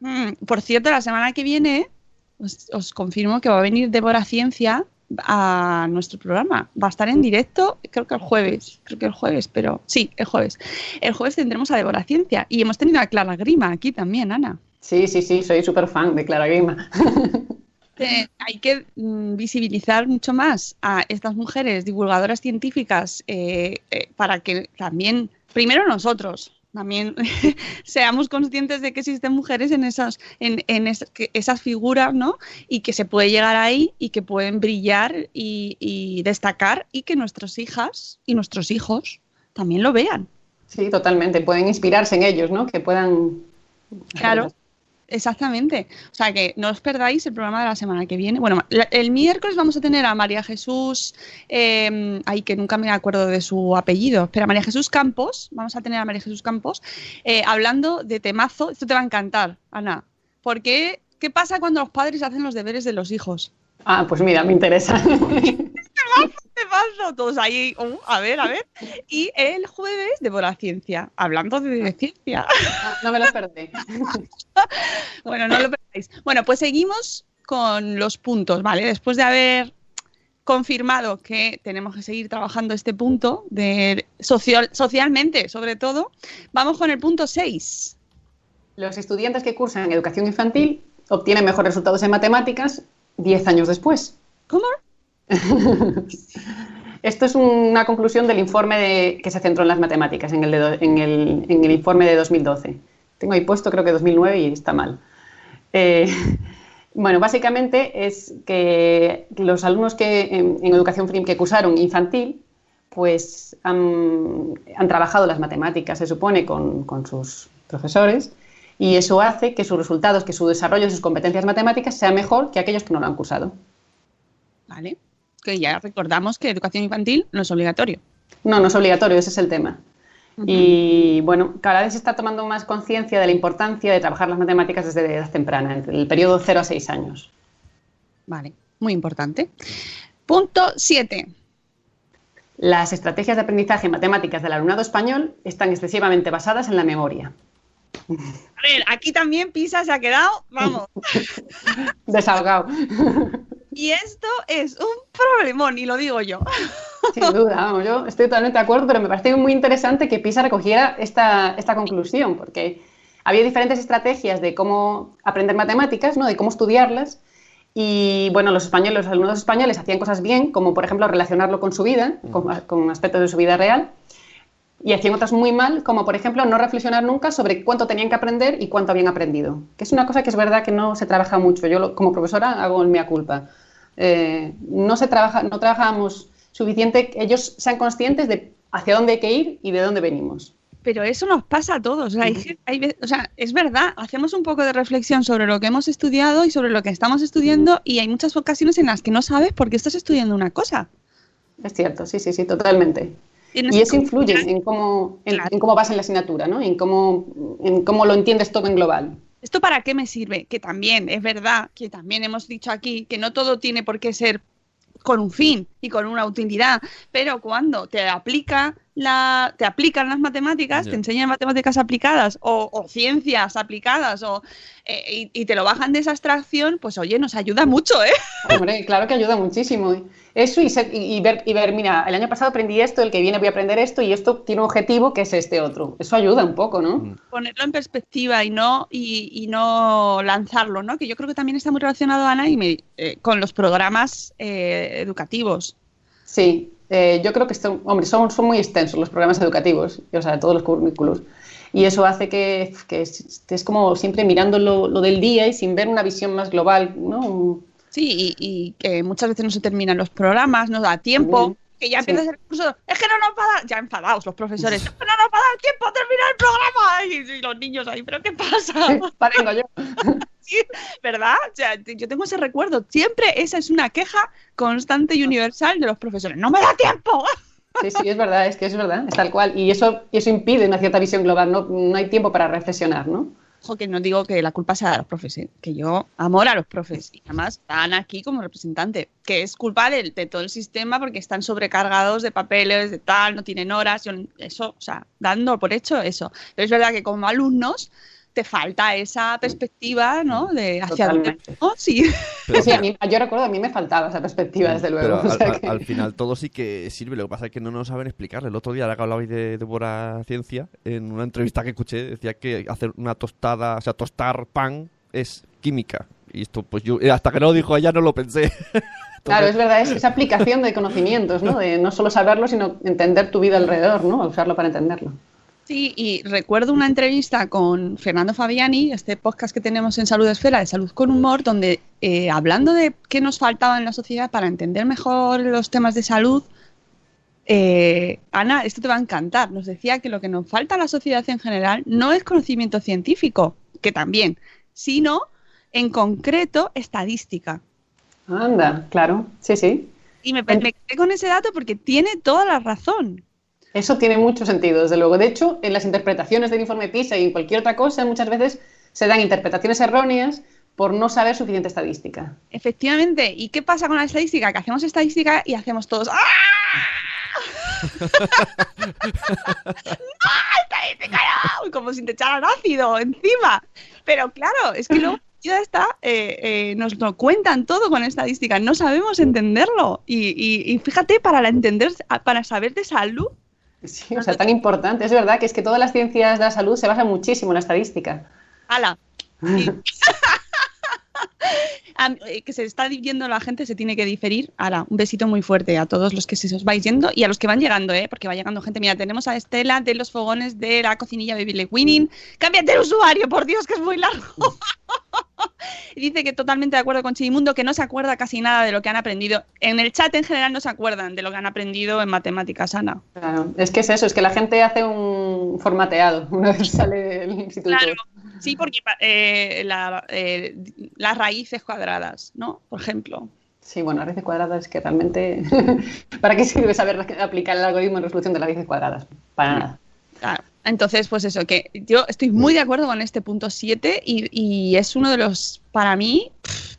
Mm, por cierto, la semana que viene os, os confirmo que va a venir Débora Ciencia a nuestro programa. Va a estar en directo, creo que el jueves, creo que el jueves, pero sí, el jueves. El jueves tendremos a Débora Ciencia y hemos tenido a Clara Grima aquí también, Ana. Sí, sí, sí, soy súper fan de Clara Grima. Eh, hay que mm, visibilizar mucho más a estas mujeres divulgadoras científicas eh, eh, para que también, primero nosotros, también seamos conscientes de que existen mujeres en esas, en, en es- que- esas figuras, ¿no? Y que se puede llegar ahí y que pueden brillar y, y destacar y que nuestras hijas y nuestros hijos también lo vean. Sí, totalmente. Pueden inspirarse en ellos, ¿no? Que puedan... Claro. Exactamente. O sea que no os perdáis el programa de la semana que viene. Bueno, el miércoles vamos a tener a María Jesús, eh, ay, que nunca me acuerdo de su apellido, espera, María Jesús Campos, vamos a tener a María Jesús Campos eh, hablando de temazo. Esto te va a encantar, Ana. Porque, ¿qué pasa cuando los padres hacen los deberes de los hijos? Ah, pues mira, me interesa. Temazo, todos ahí, uh, a ver, a ver. Y el jueves de ciencia, hablando de ciencia. no me lo perdí. Bueno, no lo perdáis. Bueno, pues seguimos con los puntos, ¿vale? Después de haber confirmado que tenemos que seguir trabajando este punto de social, socialmente, sobre todo, vamos con el punto 6. Los estudiantes que cursan educación infantil obtienen mejores resultados en matemáticas 10 años después. ¿Cómo? Esto es una conclusión del informe que se centró en las matemáticas, en el, informe de 2012. Tengo ahí puesto creo que 2009 y está mal. Eh, bueno, básicamente es que los alumnos que en, en educación que cursaron infantil, pues han, trabajado las matemáticas, se supone, con, con sus profesores, y eso hace que sus resultados, que su desarrollo de sus competencias matemáticas sea mejor que aquellos que no lo han cursado. ¿Vale? Que ya recordamos que educación infantil no es obligatorio. No, no es obligatorio, ese es el tema. Y bueno, cada vez se está tomando más conciencia de la importancia de trabajar las matemáticas desde edad temprana, entre el periodo 0 a 6 años. Vale, muy importante. Punto 7. Las estrategias de aprendizaje en matemáticas del alumnado español están excesivamente basadas en la memoria. A ver, aquí también Pisa se ha quedado, vamos. Desahogado. Y esto es un problemón, y lo digo yo. Sin duda, vamos, yo estoy totalmente de acuerdo, pero me parece muy interesante que PISA recogiera esta, esta conclusión, porque había diferentes estrategias de cómo aprender matemáticas, ¿no? de cómo estudiarlas, y bueno, los españoles, los alumnos españoles hacían cosas bien, como por ejemplo relacionarlo con su vida, con, con aspectos de su vida real, y hacían otras muy mal, como por ejemplo no reflexionar nunca sobre cuánto tenían que aprender y cuánto habían aprendido, que es una cosa que es verdad que no se trabaja mucho. Yo como profesora hago el mea culpa. Eh, no se trabaja, no trabajamos suficiente ellos sean conscientes de hacia dónde hay que ir y de dónde venimos. Pero eso nos pasa a todos. O sea, hay gen- hay ve- o sea, es verdad, hacemos un poco de reflexión sobre lo que hemos estudiado y sobre lo que estamos estudiando y hay muchas ocasiones en las que no sabes por qué estás estudiando una cosa. Es cierto, sí, sí, sí, totalmente. Y eso influye en cómo, en, en cómo vas en la asignatura, ¿no? En cómo, en cómo lo entiendes todo en global. ¿Esto para qué me sirve? Que también es verdad, que también hemos dicho aquí que no todo tiene por qué ser con un fin y con una utilidad, pero cuando te aplica la, te aplican las matemáticas, te enseñan matemáticas aplicadas o, o ciencias aplicadas o, eh, y, y te lo bajan de esa abstracción, pues oye, nos ayuda mucho, ¿eh? Hombre, claro que ayuda muchísimo. Eso y, ser- y- y ver, y ver, mira, el año pasado aprendí esto, el que viene voy a aprender esto y esto tiene un objetivo que es este otro. Eso ayuda un poco, ¿no? Ponerlo en perspectiva y no, y, y no lanzarlo, ¿no? Que yo creo que también está muy relacionado, Ana, y me- eh, con los programas eh, educativos. Sí, eh, yo creo que esto, hombre, son, son muy extensos los programas educativos, o sea, todos los currículos. Y eso hace que, que estés como siempre mirando lo, lo del día y sin ver una visión más global, ¿no? Sí, y, y que muchas veces no se terminan los programas, no da tiempo, que ya sí. empiezas el curso, es que no nos va a dar, ya enfadados los profesores, "Es que no nos va a dar tiempo a terminar el programa. Y, y los niños ahí, ¿pero qué pasa? Parengo yo. Sí, ¿Verdad? O sea, yo tengo ese recuerdo. Siempre esa es una queja constante y universal de los profesores. ¡No me da tiempo! Sí, sí, es verdad, es que es verdad, es tal cual. Y eso, y eso impide una cierta visión global, no, no hay tiempo para reflexionar, ¿no? Que no digo que la culpa sea de los profes, ¿eh? que yo amor a los profes y además están aquí como representante, que es culpa de, todo el sistema porque están sobrecargados de papeles, de tal, no tienen horas, yo- eso, o sea, dando por hecho eso. Pero es verdad que como alumnos te falta esa perspectiva, ¿no? De hacia dónde vamos, sí. Pero, sí, a mí, yo recuerdo, a mí me faltaba esa perspectiva, desde luego. pero o al, sea al- que- al final todo sí que sirve. Lo que pasa es que no nos saben explicar. El otro día, ahora que hablabais de, de Bora Ciencia, en una entrevista que escuché, decía que hacer una tostada, o sea, tostar pan es química. Y esto, pues yo, eh, hasta que no lo dijo ella, no lo pensé. Claro, es verdad, es esa aplicación de conocimientos, ¿no? De no solo saberlo, sino entender tu vida alrededor, ¿no? Usarlo para entenderlo. Sí, y recuerdo una entrevista con Fernando Fabiani, este podcast que tenemos en Salud Esfera, de Salud con Humor, donde eh, hablando de qué nos faltaba en la sociedad para entender mejor los temas de salud, eh, Ana, esto te va a encantar. Nos decía que lo que nos falta a la sociedad en general no es conocimiento científico, que también, sino en concreto estadística. Anda, claro, sí, sí. Y me, me quedé con ese dato porque tiene toda la razón. Eso tiene mucho sentido, desde luego. De hecho, en las interpretaciones del informe PISA y en cualquier otra cosa, muchas veces se dan interpretaciones erróneas por no saber suficiente estadística. Efectivamente. ¿Y qué pasa con la estadística? Que hacemos estadística y hacemos todos. ¡Ah! ¡No! ¡Estadística no! Como si te echaran ácido encima. Pero claro, es que luego ya está, eh, eh, nos lo cuentan todo con estadística, no sabemos entenderlo. Y, y- y fíjate, para la entender, para saber de salud, Sí, o sea, tan importante. Es verdad que es que todas las ciencias de la salud se basan muchísimo en la estadística. ala. Y- A- eh, que se está yendo la gente, se tiene que diferir. Ahora, un besito muy fuerte a todos los que se os vais yendo y a los que van llegando, ¿eh? porque va llegando gente. Mira, tenemos a Estela de los fogones de la cocinilla Baby Le Winning. Cámbiate el usuario, por Dios, que es muy largo. dice que totalmente de acuerdo con Chidimundo, que no se acuerda casi nada de lo que han aprendido. En el chat en general no se acuerdan de lo que han aprendido en matemáticas, Ana. Claro, es que es eso, es que la gente hace un formateado una vez sale del instituto. Claro, sí, porque eh, la- eh, las raíces cuadradas, ¿no? Por ejemplo. Sí, bueno, raíces cuadradas es que realmente... ¿Para qué sirve saber aplicar el algoritmo de resolución de las raíces cuadradas? Para nada. Claro. Entonces, pues eso, que yo estoy muy de acuerdo con este punto 7 y, y es uno de los, para mí,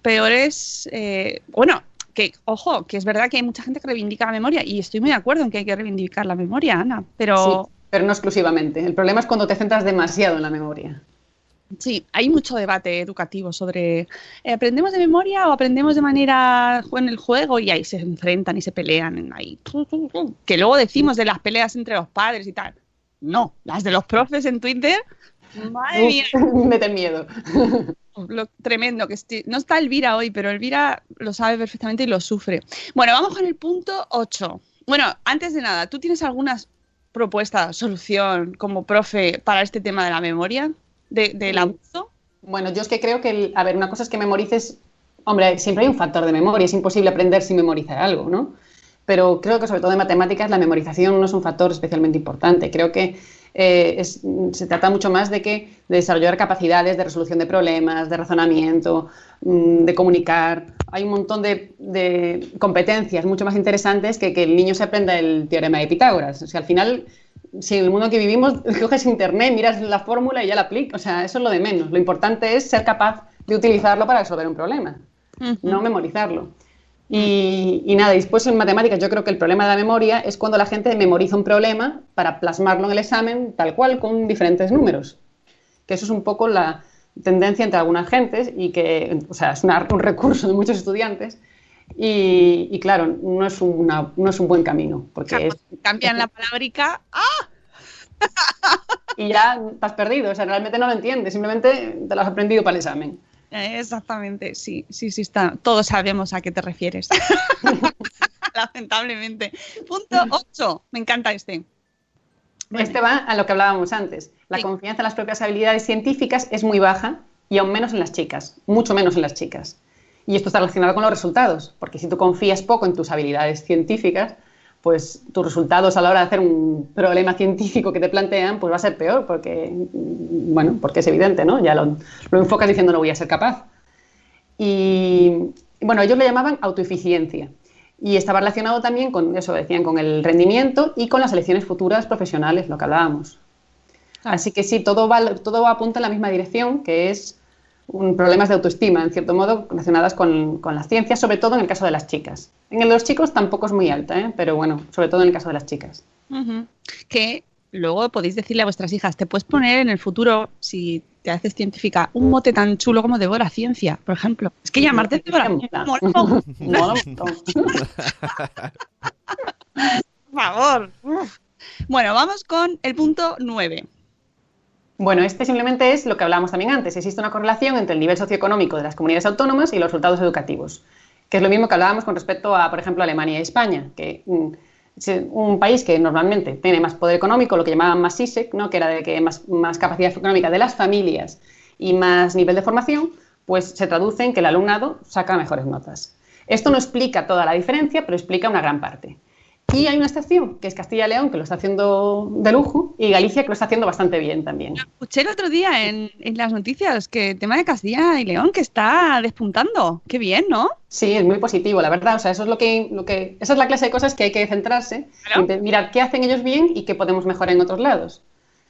peores, eh, bueno, que, ojo, que es verdad que hay mucha gente que reivindica la memoria y estoy muy de acuerdo en que hay que reivindicar la memoria, Ana, pero Sí, pero no exclusivamente. El problema es cuando te centras demasiado en la memoria. sí, hay mucho debate educativo sobre eh, ¿aprendemos de memoria o aprendemos de manera en el juego? Y ahí se enfrentan y se pelean, ahí, que luego decimos de las peleas entre los padres y tal. No, las de los profes en Twitter, madre mía. Uf, Mete miedo. lo tremendo que estoy- no está Elvira hoy, pero Elvira lo sabe perfectamente y lo sufre. Bueno, vamos con el punto 8. Bueno, antes de nada, ¿tú tienes alguna propuesta, solución como profe para este tema de la memoria, de- del abuso? Bueno, yo es que creo que, el- a ver, una cosa es que memorices, hombre, siempre hay un factor de memoria, es imposible aprender sin memorizar algo, ¿no? Pero creo que sobre todo en matemáticas la memorización no es un factor especialmente importante. Creo que eh, es- se trata mucho más de que de desarrollar capacidades de resolución de problemas, de razonamiento, mm, de comunicar. Hay un montón de, de competencias mucho más interesantes que que el niño se aprenda el teorema de Pitágoras. O sea, al final, si en el mundo que vivimos coges internet, miras la fórmula y ya la aplicas. O sea, eso es lo de menos. Lo importante es ser capaz de utilizarlo para resolver un problema, no memorizarlo. Y, y nada, y después en matemáticas yo creo que el problema de la memoria es cuando la gente memoriza un problema para plasmarlo en el examen tal cual con diferentes números. Que eso es un poco la tendencia entre algunas gentes y que, o sea, es una- un recurso de muchos estudiantes. Y, y claro, no es, una- no es un buen camino, porque es, Cambian la palabrica. ¡Ah! y ya te has perdido, o sea, realmente no lo entiendes, simplemente te lo has aprendido para el examen. Eh, Exactamente, sí, sí, sí, está. Todos sabemos a qué te refieres. Lamentablemente. Punto 8. Me encanta este. Este va a lo que hablábamos antes. La Sí. confianza en las propias habilidades científicas es muy baja y aún menos en las chicas, mucho menos en las chicas. Y esto está relacionado con los resultados, porque si tú confías poco en tus habilidades científicas, pues tus resultados a la hora de hacer un problema científico que te plantean, pues va a ser peor, porque, mm, bueno, porque es evidente, ¿no? Ya lo, lo enfocas diciendo no voy a ser capaz. Y bueno, ellos le llamaban autoeficiencia. Y estaba relacionado también con eso, decían, con el rendimiento y con las elecciones futuras profesionales, lo que hablábamos. Así que sí, todo, va, todo apunta en la misma dirección, que es un, problemas de autoestima, en cierto modo, relacionadas con, con las ciencias, sobre todo en el caso de las chicas. En el de los chicos tampoco es muy alta, ¿eh? pero bueno, sobre todo en el caso de las chicas. Que luego podéis decirle a vuestras hijas, te puedes poner en el futuro, si te haces científica, un mote tan chulo como Devora Ciencia, por ejemplo. Es que llamarte Devora Ciencia, por favor. Uf. Bueno, vamos con el punto 9. Bueno, este simplemente es lo que hablábamos también antes. Existe una correlación entre el nivel socioeconómico de las comunidades autónomas y los resultados educativos, que es lo mismo que hablábamos con respecto a, por ejemplo, Alemania y España, que mm, es un país que normalmente tiene más poder económico, lo que llamaban más ISEC, ¿no? que era de que más, más capacidad económica de las familias y más nivel de formación, pues se traduce en que el alumnado saca mejores notas. Esto no explica toda la diferencia, pero explica una gran parte. Y hay una excepción, que es Castilla y León, que lo está haciendo de lujo, y Galicia, que lo está haciendo bastante bien también. Escuché el otro día en, en las noticias que el tema de Castilla y León que está despuntando. Qué bien, ¿no? Sí, es muy positivo, la verdad. O sea, eso es lo que, lo que, esa es la clase de cosas que hay que centrarse, Claro. en mirar qué hacen ellos bien y qué podemos mejorar en otros lados.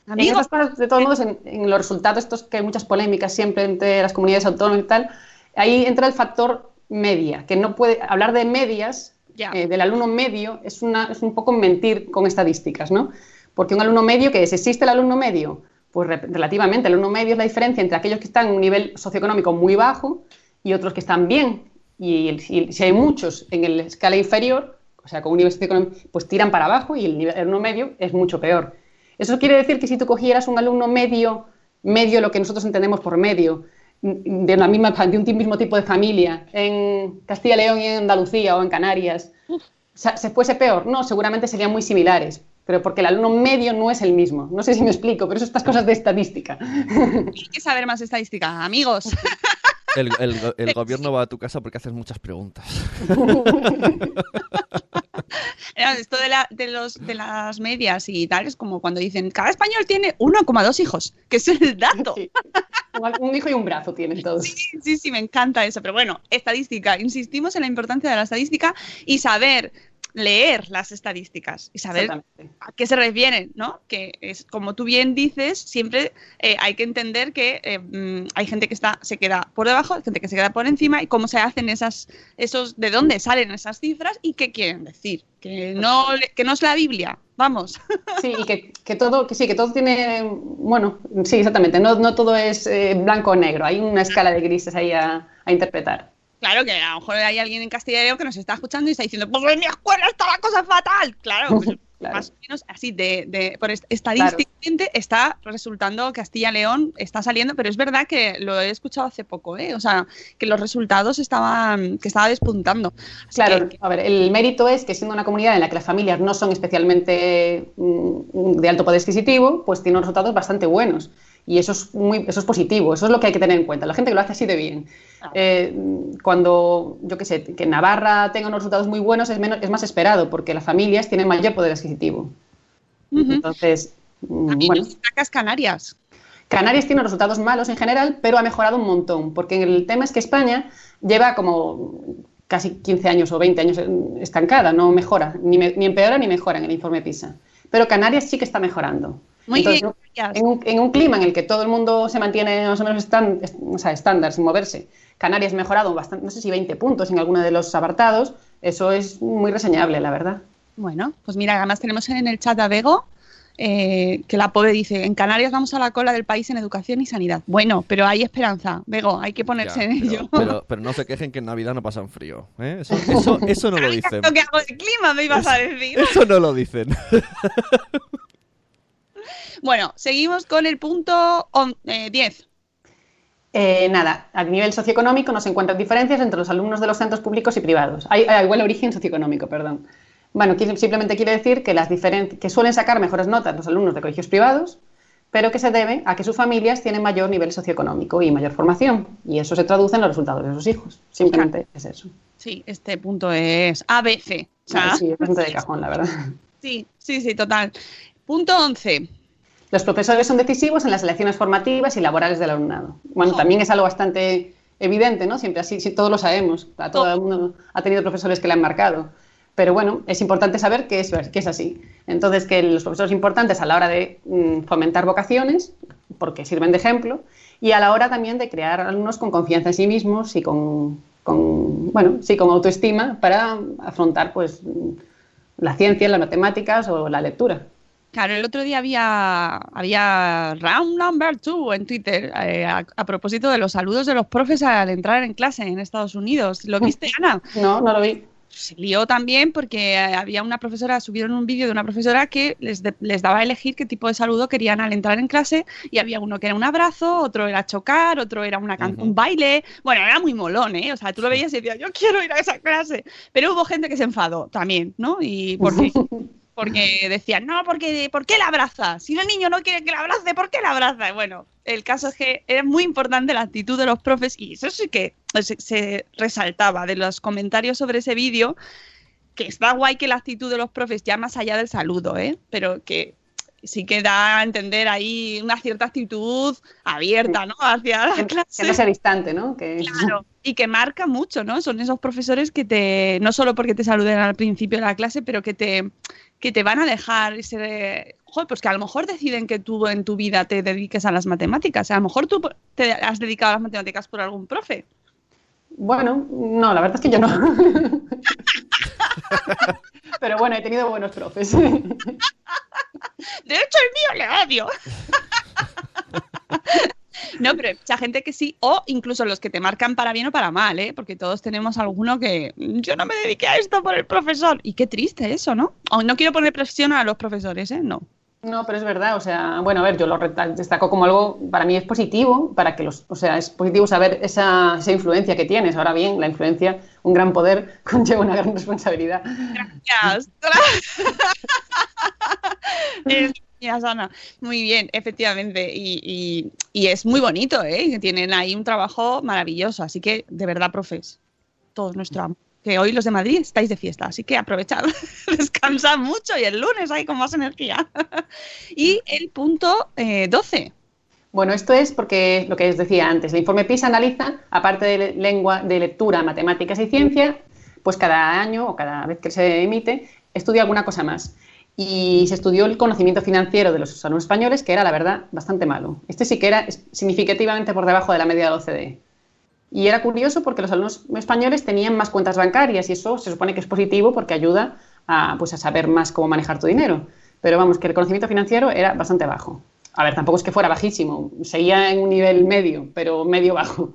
En Amigos, esas cosas, de todos modos, en, en los resultados estos que hay muchas polémicas siempre entre las comunidades autónomas y tal, ahí entra el factor media, que no puede hablar de medias Eh, del alumno medio es, una, es un poco mentir con estadísticas, ¿no? Porque un alumno medio, que es? ¿Existe el alumno medio? Pues re- relativamente, el alumno medio es la diferencia entre aquellos que están en un nivel socioeconómico muy bajo y otros que están bien. Y, si hay muchos en la escala inferior, o sea, con un nivel socioeconómico, pues tiran para abajo y el, nivel, el alumno medio es mucho peor. Eso quiere decir que si tú cogieras un alumno medio, medio lo que nosotros entendemos por medio, de, la misma, de un mismo tipo de familia, en Castilla y León y en Andalucía o en Canarias, ¿se fuese peor? No, seguramente serían muy similares, pero porque el alumno medio no es el mismo. No sé si me explico, pero eso estas cosas de estadística. hay que saber más estadística, amigos. El, el el gobierno va a tu casa porque haces muchas preguntas. Esto de, la- de los, de las medias y tal es como cuando dicen, cada español tiene 1,2 hijos, que es el dato. Sí. Un hijo y un brazo tienen todos. Sí, sí, sí, me encanta eso. Pero bueno, estadística. Insistimos en la importancia de la estadística y saber leer las estadísticas y saber a qué se refieren, ¿no? Que es como tú bien dices, siempre eh, hay que entender que eh, mm, hay gente que está se queda por debajo, hay gente que se queda por encima y cómo se hacen esas esos de dónde salen esas cifras y qué quieren decir, que no que no es la Biblia, vamos. Sí, y que, que todo, que sí, que todo tiene, bueno, sí, exactamente, no, no todo es eh, blanco o negro, hay una escala de grises ahí a, a interpretar. Claro que a lo mejor hay alguien en Castilla y León que nos está escuchando y está diciendo, pues en mi escuela está la cosa fatal. Claro, pues, Claro. más o menos así, de, de, por est- estadísticamente está resultando Castilla y León está saliendo, pero es verdad que lo he escuchado hace poco, ¿eh? O sea, que los resultados estaban, que estaba despuntando. Así Claro, que- a ver, el mérito es que siendo una comunidad en la que las familias no son especialmente mm, de alto poder adquisitivo, pues tiene unos resultados bastante buenos. Y eso es, muy, eso es positivo, eso es lo que hay que tener en cuenta. La gente que lo hace así de bien. Eh, cuando, yo qué sé, que Navarra tenga unos resultados muy buenos es, menos, es más esperado, porque las familias tienen mayor poder adquisitivo. Entonces, mm, bueno. sacas Canarias. Canarias tiene resultados malos en general, pero ha mejorado un montón, porque el tema es que España lleva como casi 15 años o 20 años estancada, no mejora, ni, me- ni empeora ni mejora en el informe PISA. Pero Canarias sí que está mejorando. Muy Entonces, bien, gracias. en un, en un clima en el que todo el mundo se mantiene más o menos estan- est- o sea, estándar, sin moverse, Canarias ha mejorado bastante, no sé si 20 puntos en alguno de los apartados, eso es muy reseñable, la verdad. Bueno, pues mira, además tenemos en el chat a Bego, eh, que la pobre dice, en Canarias vamos a la cola del país en educación y sanidad. Bueno, pero hay esperanza, Bego, hay que ponerse Ya, en pero, ello. pero, pero no se quejen que en Navidad no pasan frío. ¿eh? Eso, eso, eso no lo dicen. Lo que hago de clima me ibas a decir. Eso no lo dicen. Bueno, seguimos con el punto on- eh, 10. Eh, nada, a nivel socioeconómico no se encuentran diferencias entre los alumnos de los centros públicos y privados. Hay, hay igual origen socioeconómico, perdón. Bueno, simplemente quiere decir que, las que suelen sacar mejores notas los alumnos de colegios privados, pero que se debe a que sus familias tienen mayor nivel socioeconómico y mayor formación. Y eso se traduce en los resultados de sus hijos. Simplemente es eso. Sí, este punto es ABC. O sea, sí, es bastante de cajón, la verdad. sí, sí, sí, total. Punto 11. Los profesores son decisivos en las elecciones formativas y laborales del alumnado. Bueno, también es algo bastante evidente, ¿no? Siempre así, sí, todos lo sabemos. A todo el mundo ha tenido profesores que le han marcado. Pero bueno, es importante saber que es, que es así. Entonces, que los profesores importantes a la hora de mm, fomentar vocaciones, porque sirven de ejemplo, y a la hora también de crear alumnos con confianza en sí mismos y con, con, bueno, sí, con autoestima para afrontar pues mm, la ciencia, las matemáticas o la lectura. Claro, el otro día había, había round number two en Twitter eh, a, a propósito de los saludos de los profes al entrar en clase en Estados Unidos. ¿Lo viste, Ana? No, no lo vi. Se lió también porque eh, había una profesora, subieron un vídeo de una profesora que les, de- les daba a elegir qué tipo de saludo querían al entrar en clase y había uno que era un abrazo, otro era chocar, otro era una can- un baile. Bueno, era muy molón, ¿eh? O sea, tú lo veías y decías, yo quiero ir a esa clase. Pero hubo gente que se enfadó también, ¿no? Y porque, porque decían, no, porque, ¿por qué la abraza? Si el niño no quiere que la abrace, ¿por qué la abraza? Bueno, el caso es que era muy importante la actitud de los profes y eso sí que se, se resaltaba de los comentarios sobre ese vídeo, que está guay que la actitud de los profes ya más allá del saludo, ¿eh? Pero que sí que da a entender ahí una cierta actitud abierta, ¿no? Hacia la clase. que no sea distante, ¿no? Que... Claro, y que marca mucho, ¿no? Son esos profesores que te, no solo porque te saluden al principio de la clase, pero que te, que te van a dejar ese, joder, pues que a lo mejor deciden que tú en tu vida te dediques a las matemáticas. A lo mejor tú te has dedicado a las matemáticas por algún profe. Bueno, no, la verdad es que yo no. Pero bueno, he tenido buenos profes. De hecho, el mío le odio. No, pero hay mucha gente que sí, o incluso los que te marcan para bien o para mal, ¿eh? Porque todos tenemos alguno que "Mm, yo no me dediqué a esto por el profesor. Y qué triste eso, ¿no? O no quiero poner presión a los profesores, ¿eh? No. No, pero es verdad, o sea, bueno, a ver, yo lo destaco como algo, para mí es positivo, para que los, o sea, es positivo saber esa, esa influencia que tienes. Ahora bien, la influencia, un gran poder conlleva una gran responsabilidad. Gracias. Es- Gracias, Ana. Muy bien, efectivamente. Y, y- es muy bonito, ¿eh? Que tienen ahí un trabajo maravilloso. Así que, de verdad, profes, todo nuestro amor. Que hoy los de Madrid estáis de fiesta, así que aprovechad, descansad mucho y el lunes hay con más energía. y el punto eh, 12. Bueno, esto es porque lo que os decía antes, el informe PISA analiza, aparte de le- lengua, de lectura, matemáticas y ciencia, pues cada año o cada vez que se emite, estudia alguna cosa más. Y se estudió el conocimiento financiero de los alumnos españoles, que era, la verdad, bastante malo. Este sí que era significativamente por debajo de la media de la OCDE. Y era curioso porque los alumnos españoles tenían más cuentas bancarias y eso se supone que es positivo porque ayuda a, pues, a saber más cómo manejar tu dinero. Pero vamos, que el conocimiento financiero era bastante bajo. A ver, tampoco es que fuera bajísimo, seguía en un nivel medio, pero medio bajo.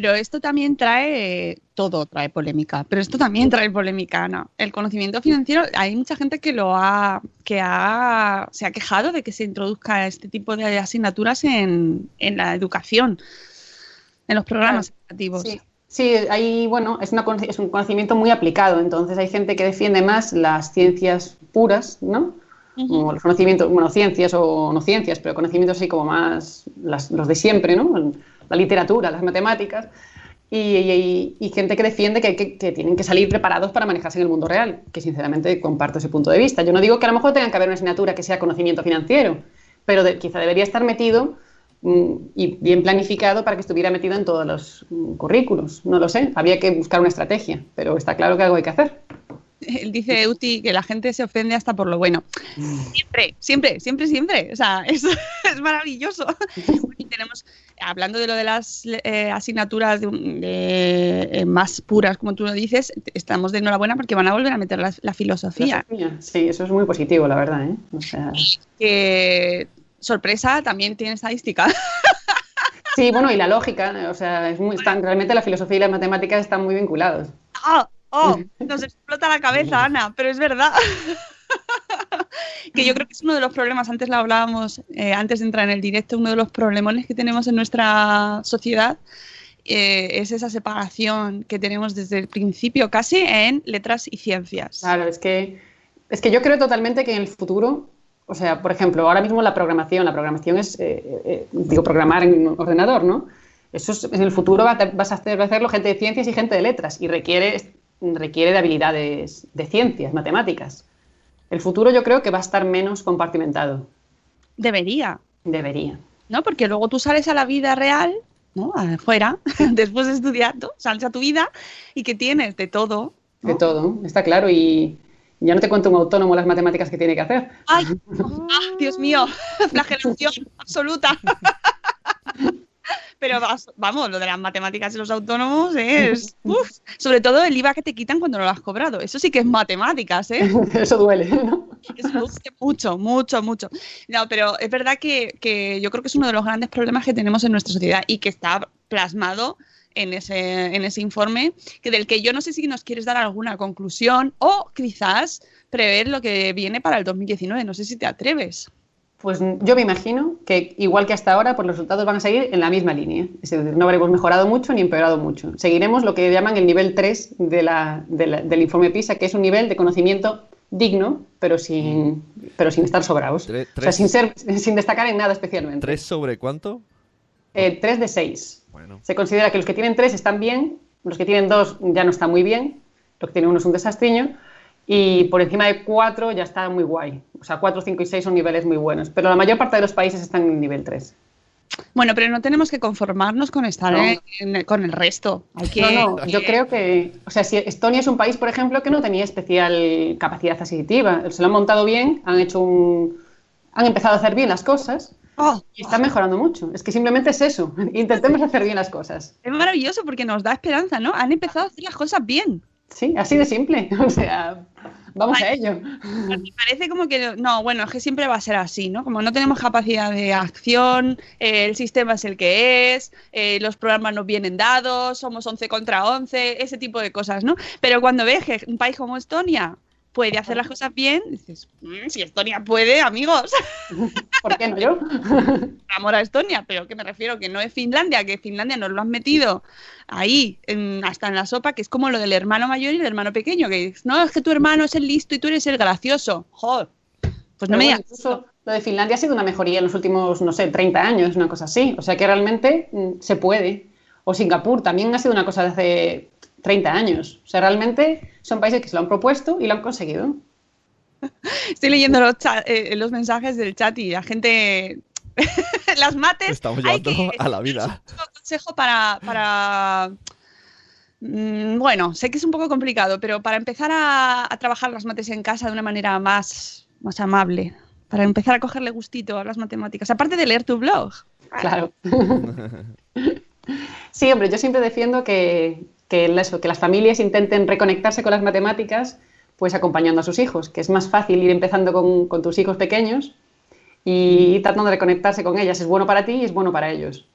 Pero esto también trae, todo trae polémica, pero esto también trae polémica, Ana. El conocimiento financiero, hay mucha gente que lo ha, que ha, se ha quejado de que se introduzca este tipo de asignaturas en, en la educación, en los programas educativos. Sí, sí hay, bueno, es, una es un conocimiento muy aplicado, entonces hay gente que defiende más las ciencias puras, ¿no? Como los conocimientos, bueno, ciencias o no ciencias, pero conocimientos así como más las- los de siempre, ¿no? La literatura, las matemáticas. Y, y- y gente que defiende que, que- que tienen que salir preparados para manejarse en el mundo real, que sinceramente comparto ese punto de vista. Yo no digo que a lo mejor tenga que haber una asignatura que sea conocimiento financiero, pero de- quizá debería estar metido mm, y bien planificado para que estuviera metido en todos los mm, currículos. No lo sé, habría que buscar una estrategia, pero está claro que algo hay que hacer. Él dice Uti que la gente se ofende hasta por lo bueno. Siempre, siempre, siempre, siempre. O sea, es, es maravilloso. Y tenemos, hablando de lo de las eh, asignaturas de, de, eh, más puras, como tú lo dices, estamos de enhorabuena porque van a volver a meter la, la filosofía. Sí, eso es muy positivo, la verdad. ¿eh? O sea... Que, sorpresa, también tiene estadística. Sí, bueno, y la lógica, o sea, es muy, están, realmente la filosofía y las matemáticas están muy vinculados. ¡Oh! ¡Oh! Nos explota la cabeza, Ana, pero es verdad. que yo creo que es uno de los problemas, antes lo hablábamos, eh, antes de entrar en el directo, uno de los problemones que tenemos en nuestra sociedad eh, es esa separación que tenemos desde el principio casi en letras y ciencias. Claro, es que, es que yo creo totalmente que en el futuro o sea, por ejemplo, ahora mismo la programación, la programación es, eh, digo, programar en un ordenador, ¿no? Eso es, en el futuro vas a hacer, hacerlo gente de ciencias y gente de letras y requiere, requiere de habilidades de ciencias, matemáticas. El futuro yo creo que va a estar menos compartimentado. Debería. Debería. ¿No? Porque luego tú sales a la vida real, ¿no? Afuera, después de estudiar, sales a tu vida y que tienes de todo. ¿no? De todo, está claro. Y, ya no te cuento un autónomo las matemáticas que tiene que hacer. ¡Ay! Ah, Dios mío! Flagelación absoluta. Pero vamos, lo de las matemáticas y los autónomos es. Uf, sobre todo el IVA que te quitan cuando no lo has cobrado. Eso sí que es matemáticas, ¿eh? Eso duele, ¿no? Es mucho, mucho, mucho. No, pero es verdad que, que yo creo que es uno de los grandes problemas que tenemos en nuestra sociedad y que está plasmado en ese, en ese informe, que del que yo no sé si nos quieres dar alguna conclusión o quizás prever lo que viene para el 2019. No sé si te atreves. Pues yo me imagino que igual que hasta ahora, pues los resultados van a seguir en la misma línea. Es decir, no habremos mejorado mucho ni empeorado mucho. Seguiremos lo que llaman el nivel 3 de la, de la, del informe PISA, que es un nivel de conocimiento digno, pero sin, pero sin estar sobrados. Tres, o sea, sin, ser, sin destacar en nada especialmente. ¿Tres sobre cuánto? Eh, 3 de 6. Bueno. Se considera que los que tienen 3 están bien, los que tienen 2 ya no están muy bien, los que tienen 1 es un desastriño, y por encima de 4 ya está muy guay. O sea, 4, 5 y 6 son niveles muy buenos, pero la mayor parte de los países están en nivel 3. Bueno, pero no tenemos que conformarnos con estar no. en, con el resto. Hay que, no, no, yo creo que, o sea, si Estonia es un país, por ejemplo, que no tenía especial capacidad adquisitiva, se lo han montado bien, han hecho un, han empezado a hacer bien las cosas, Oh, y está mejorando mucho. Es que simplemente es eso. Intentemos hacer bien las cosas. Es maravilloso porque nos da esperanza, ¿no? Han empezado a hacer las cosas bien. Sí, así de simple. O sea, vamos a ello. Me parece como que, no, bueno, es que siempre va a ser así, ¿no? Como no tenemos capacidad de acción, eh, el sistema es el que es, eh, los programas nos vienen dados, somos 11 contra 11, ese tipo de cosas, ¿no? Pero cuando ves que un país como Estonia puede hacer las cosas bien, dices, mmm, si Estonia puede, amigos. ¿Por qué no yo? Amor a Estonia, pero que me refiero que no es Finlandia, que Finlandia nos lo han metido ahí, en, hasta en la sopa, que es como lo del hermano mayor y el hermano pequeño, que dices, no, es que tu hermano es el listo y tú eres el gracioso. Joder. Pues no pero me bueno, incluso lo de Finlandia ha sido una mejoría en los últimos, no sé, 30 años, una cosa así. O sea que realmente mm, se puede. O Singapur también ha sido una cosa de hace 30 años. O sea, realmente son países que se lo han propuesto y lo han conseguido. Estoy leyendo los, chat, eh, los mensajes del chat y la gente. las mates. Estamos llevando que, a la vida. Un consejo para. para mmm, bueno, sé que es un poco complicado, pero para empezar a, a, trabajar las mates en casa de una manera más, más amable. Para empezar a cogerle gustito a las matemáticas. Aparte de leer tu blog. Claro. sí, hombre, yo siempre defiendo que, que, eso, que las familias intenten reconectarse con las matemáticas pues acompañando a sus hijos, que es más fácil ir empezando con, con, tus hijos pequeños y tratando de reconectarse con ellas. Es bueno para ti y es bueno para ellos.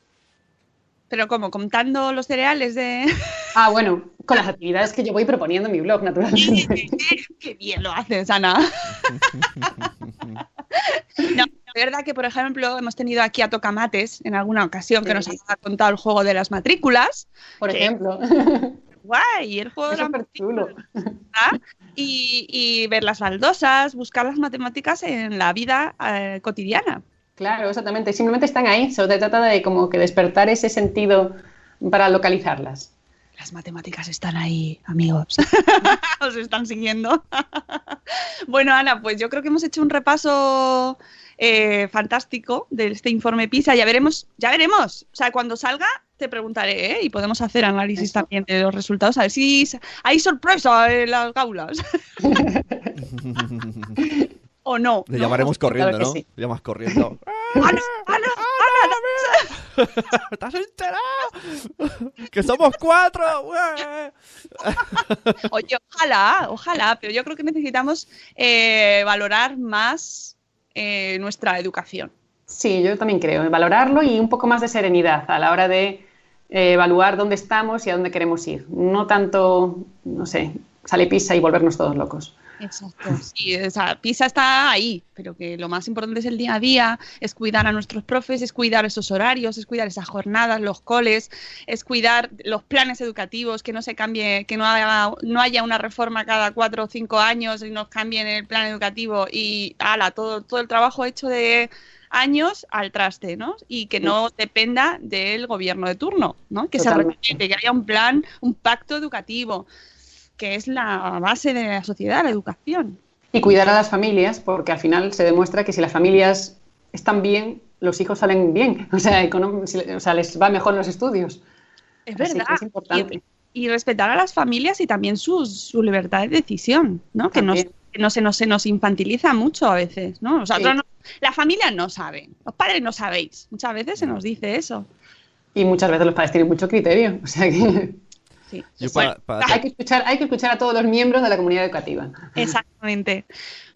Pero como contando los cereales de... Ah, bueno, con las actividades que yo voy proponiendo en mi blog, naturalmente. Qué bien lo haces, Ana. no, de verdad que, por ejemplo, hemos tenido aquí a Tocamates en alguna ocasión que nos ha contado el juego de las matrículas. Por ejemplo. Guay, el juego es de las matrículas. Y, y, ver las baldosas, buscar las matemáticas en la vida eh, cotidiana. Claro, exactamente. Simplemente están ahí. Se trata de como que despertar ese sentido para localizarlas. Las matemáticas están ahí, amigos. Os están siguiendo. bueno, Ana, pues yo creo que hemos hecho un repaso eh, fantástico de este informe PISA. Ya veremos, ya veremos. O sea, cuando salga te preguntaré ¿eh? y podemos hacer análisis también de los resultados. A ver si hay sorpresa en las gaulas. o no. Le ¿no? llamaremos corriendo, claro ¿no? sí. Le llamas corriendo. ¡Ana, Ana, Ana! ¿Te has enterado? ¡Que somos cuatro! Oye, ojalá, ojalá, pero yo creo que necesitamos eh, valorar más eh, nuestra educación. Sí, yo también creo, valorarlo y un poco más de serenidad a la hora de eh, evaluar dónde estamos y a dónde queremos ir. No tanto, no sé, sale pisa y volvernos todos locos. Exacto. Sí, o sea, PISA está ahí, pero que lo más importante es el día a día, es cuidar a nuestros profes, es cuidar esos horarios, es cuidar esas jornadas, los coles, es cuidar los planes educativos, que no se cambie, que no haya, no haya una reforma cada cuatro o cinco años y nos cambien el plan educativo y ala, todo, todo el trabajo hecho de años al traste, ¿no? Y que no dependa del gobierno de turno, ¿no? Que Totalmente. se respete, que haya un plan, un pacto educativo, que es la base de la sociedad, la educación. Y cuidar a las familias, porque al final se demuestra que si las familias están bien, los hijos salen bien, o sea, o sea les va mejor los estudios. Es Así verdad. es importante. Y, y respetar a las familias y también su, su libertad de decisión, ¿no? Que, nos- que no, se, nos, se nos infantiliza mucho a veces, ¿no? Nosotros Sí. no- la familia no sabe, los padres no sabéis. Muchas veces se nos dice eso. Y muchas veces los padres tienen mucho criterio, o sea que Sí. Yo Bueno, para, para- hay que escuchar, hay que escuchar a todos los miembros de la comunidad educativa. Exactamente.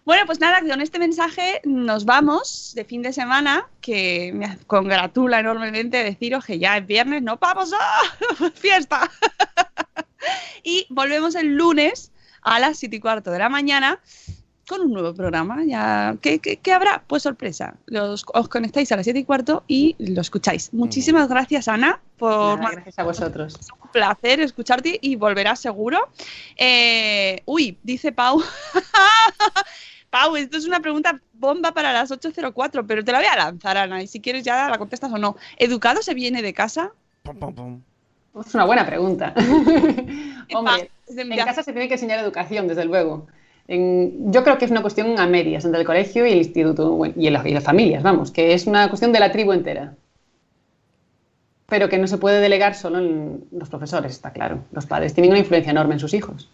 Bueno, pues nada, con este mensaje nos vamos de fin de semana, que me congratula enormemente deciros que ya es viernes, no vamos a fiesta. y volvemos el lunes a las 7 y cuarto de la mañana con un nuevo programa. Ya, ¿qué, qué- qué habrá? Pues sorpresa. Los, os conectáis a las 7 y cuarto y lo escucháis. Muchísimas gracias, Ana, por Nada, gracias a vosotros. es un placer escucharte y volverás seguro. Eh, uy, dice Pau. Pau, esto es una pregunta bomba para las 8.04, pero te la voy a lanzar, Ana, y si quieres ya la contestas o no. ¿Educado se viene de casa? Pum, pum, pum. Es una buena pregunta. Hombre, en casa se tiene que enseñar educación, desde luego. En- yo creo que es una cuestión a medias entre el colegio y el instituto bueno, y, el- y las familias, vamos, que es una cuestión de la tribu entera. Pero que no se puede delegar solo en los profesores, está claro. Los padres tienen una influencia enorme en sus hijos.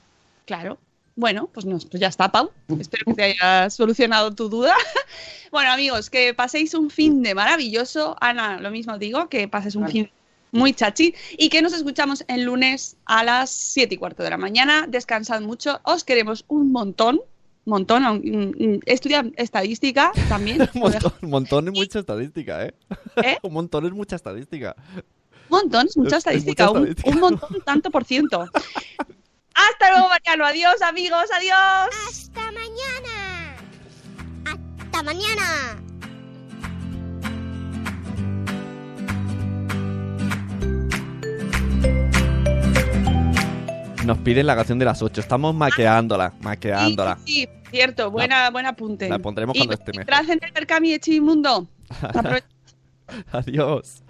Claro. Bueno, pues, no, pues ya está, Pau. Espero que te haya solucionado tu duda. bueno, amigos, que paséis un fin de maravilloso. Ana, lo mismo digo, que pases un Vale. fin muy chachi y que nos escuchamos el lunes a las 7 y cuarto de la mañana. Descansad mucho, os queremos un montón, montón. Estudia estadística también. Un montón, un montón es mucha estadística, ¿eh? ¿Eh? Un montón es mucha estadística. Un montón, es mucha Es- es estadística, un- estadística. Un, montón, tanto por ciento. Hasta luego, Mariano. Adiós, amigos. Adiós. ¡Hasta mañana! ¡Hasta mañana! Nos piden la canción de las 8. Estamos maqueándola, maqueándola. Sí, sí, cierto, buena, buen apunte. la pondremos Y cuando esté mejor. En el Mercami Echimundo. Adiós.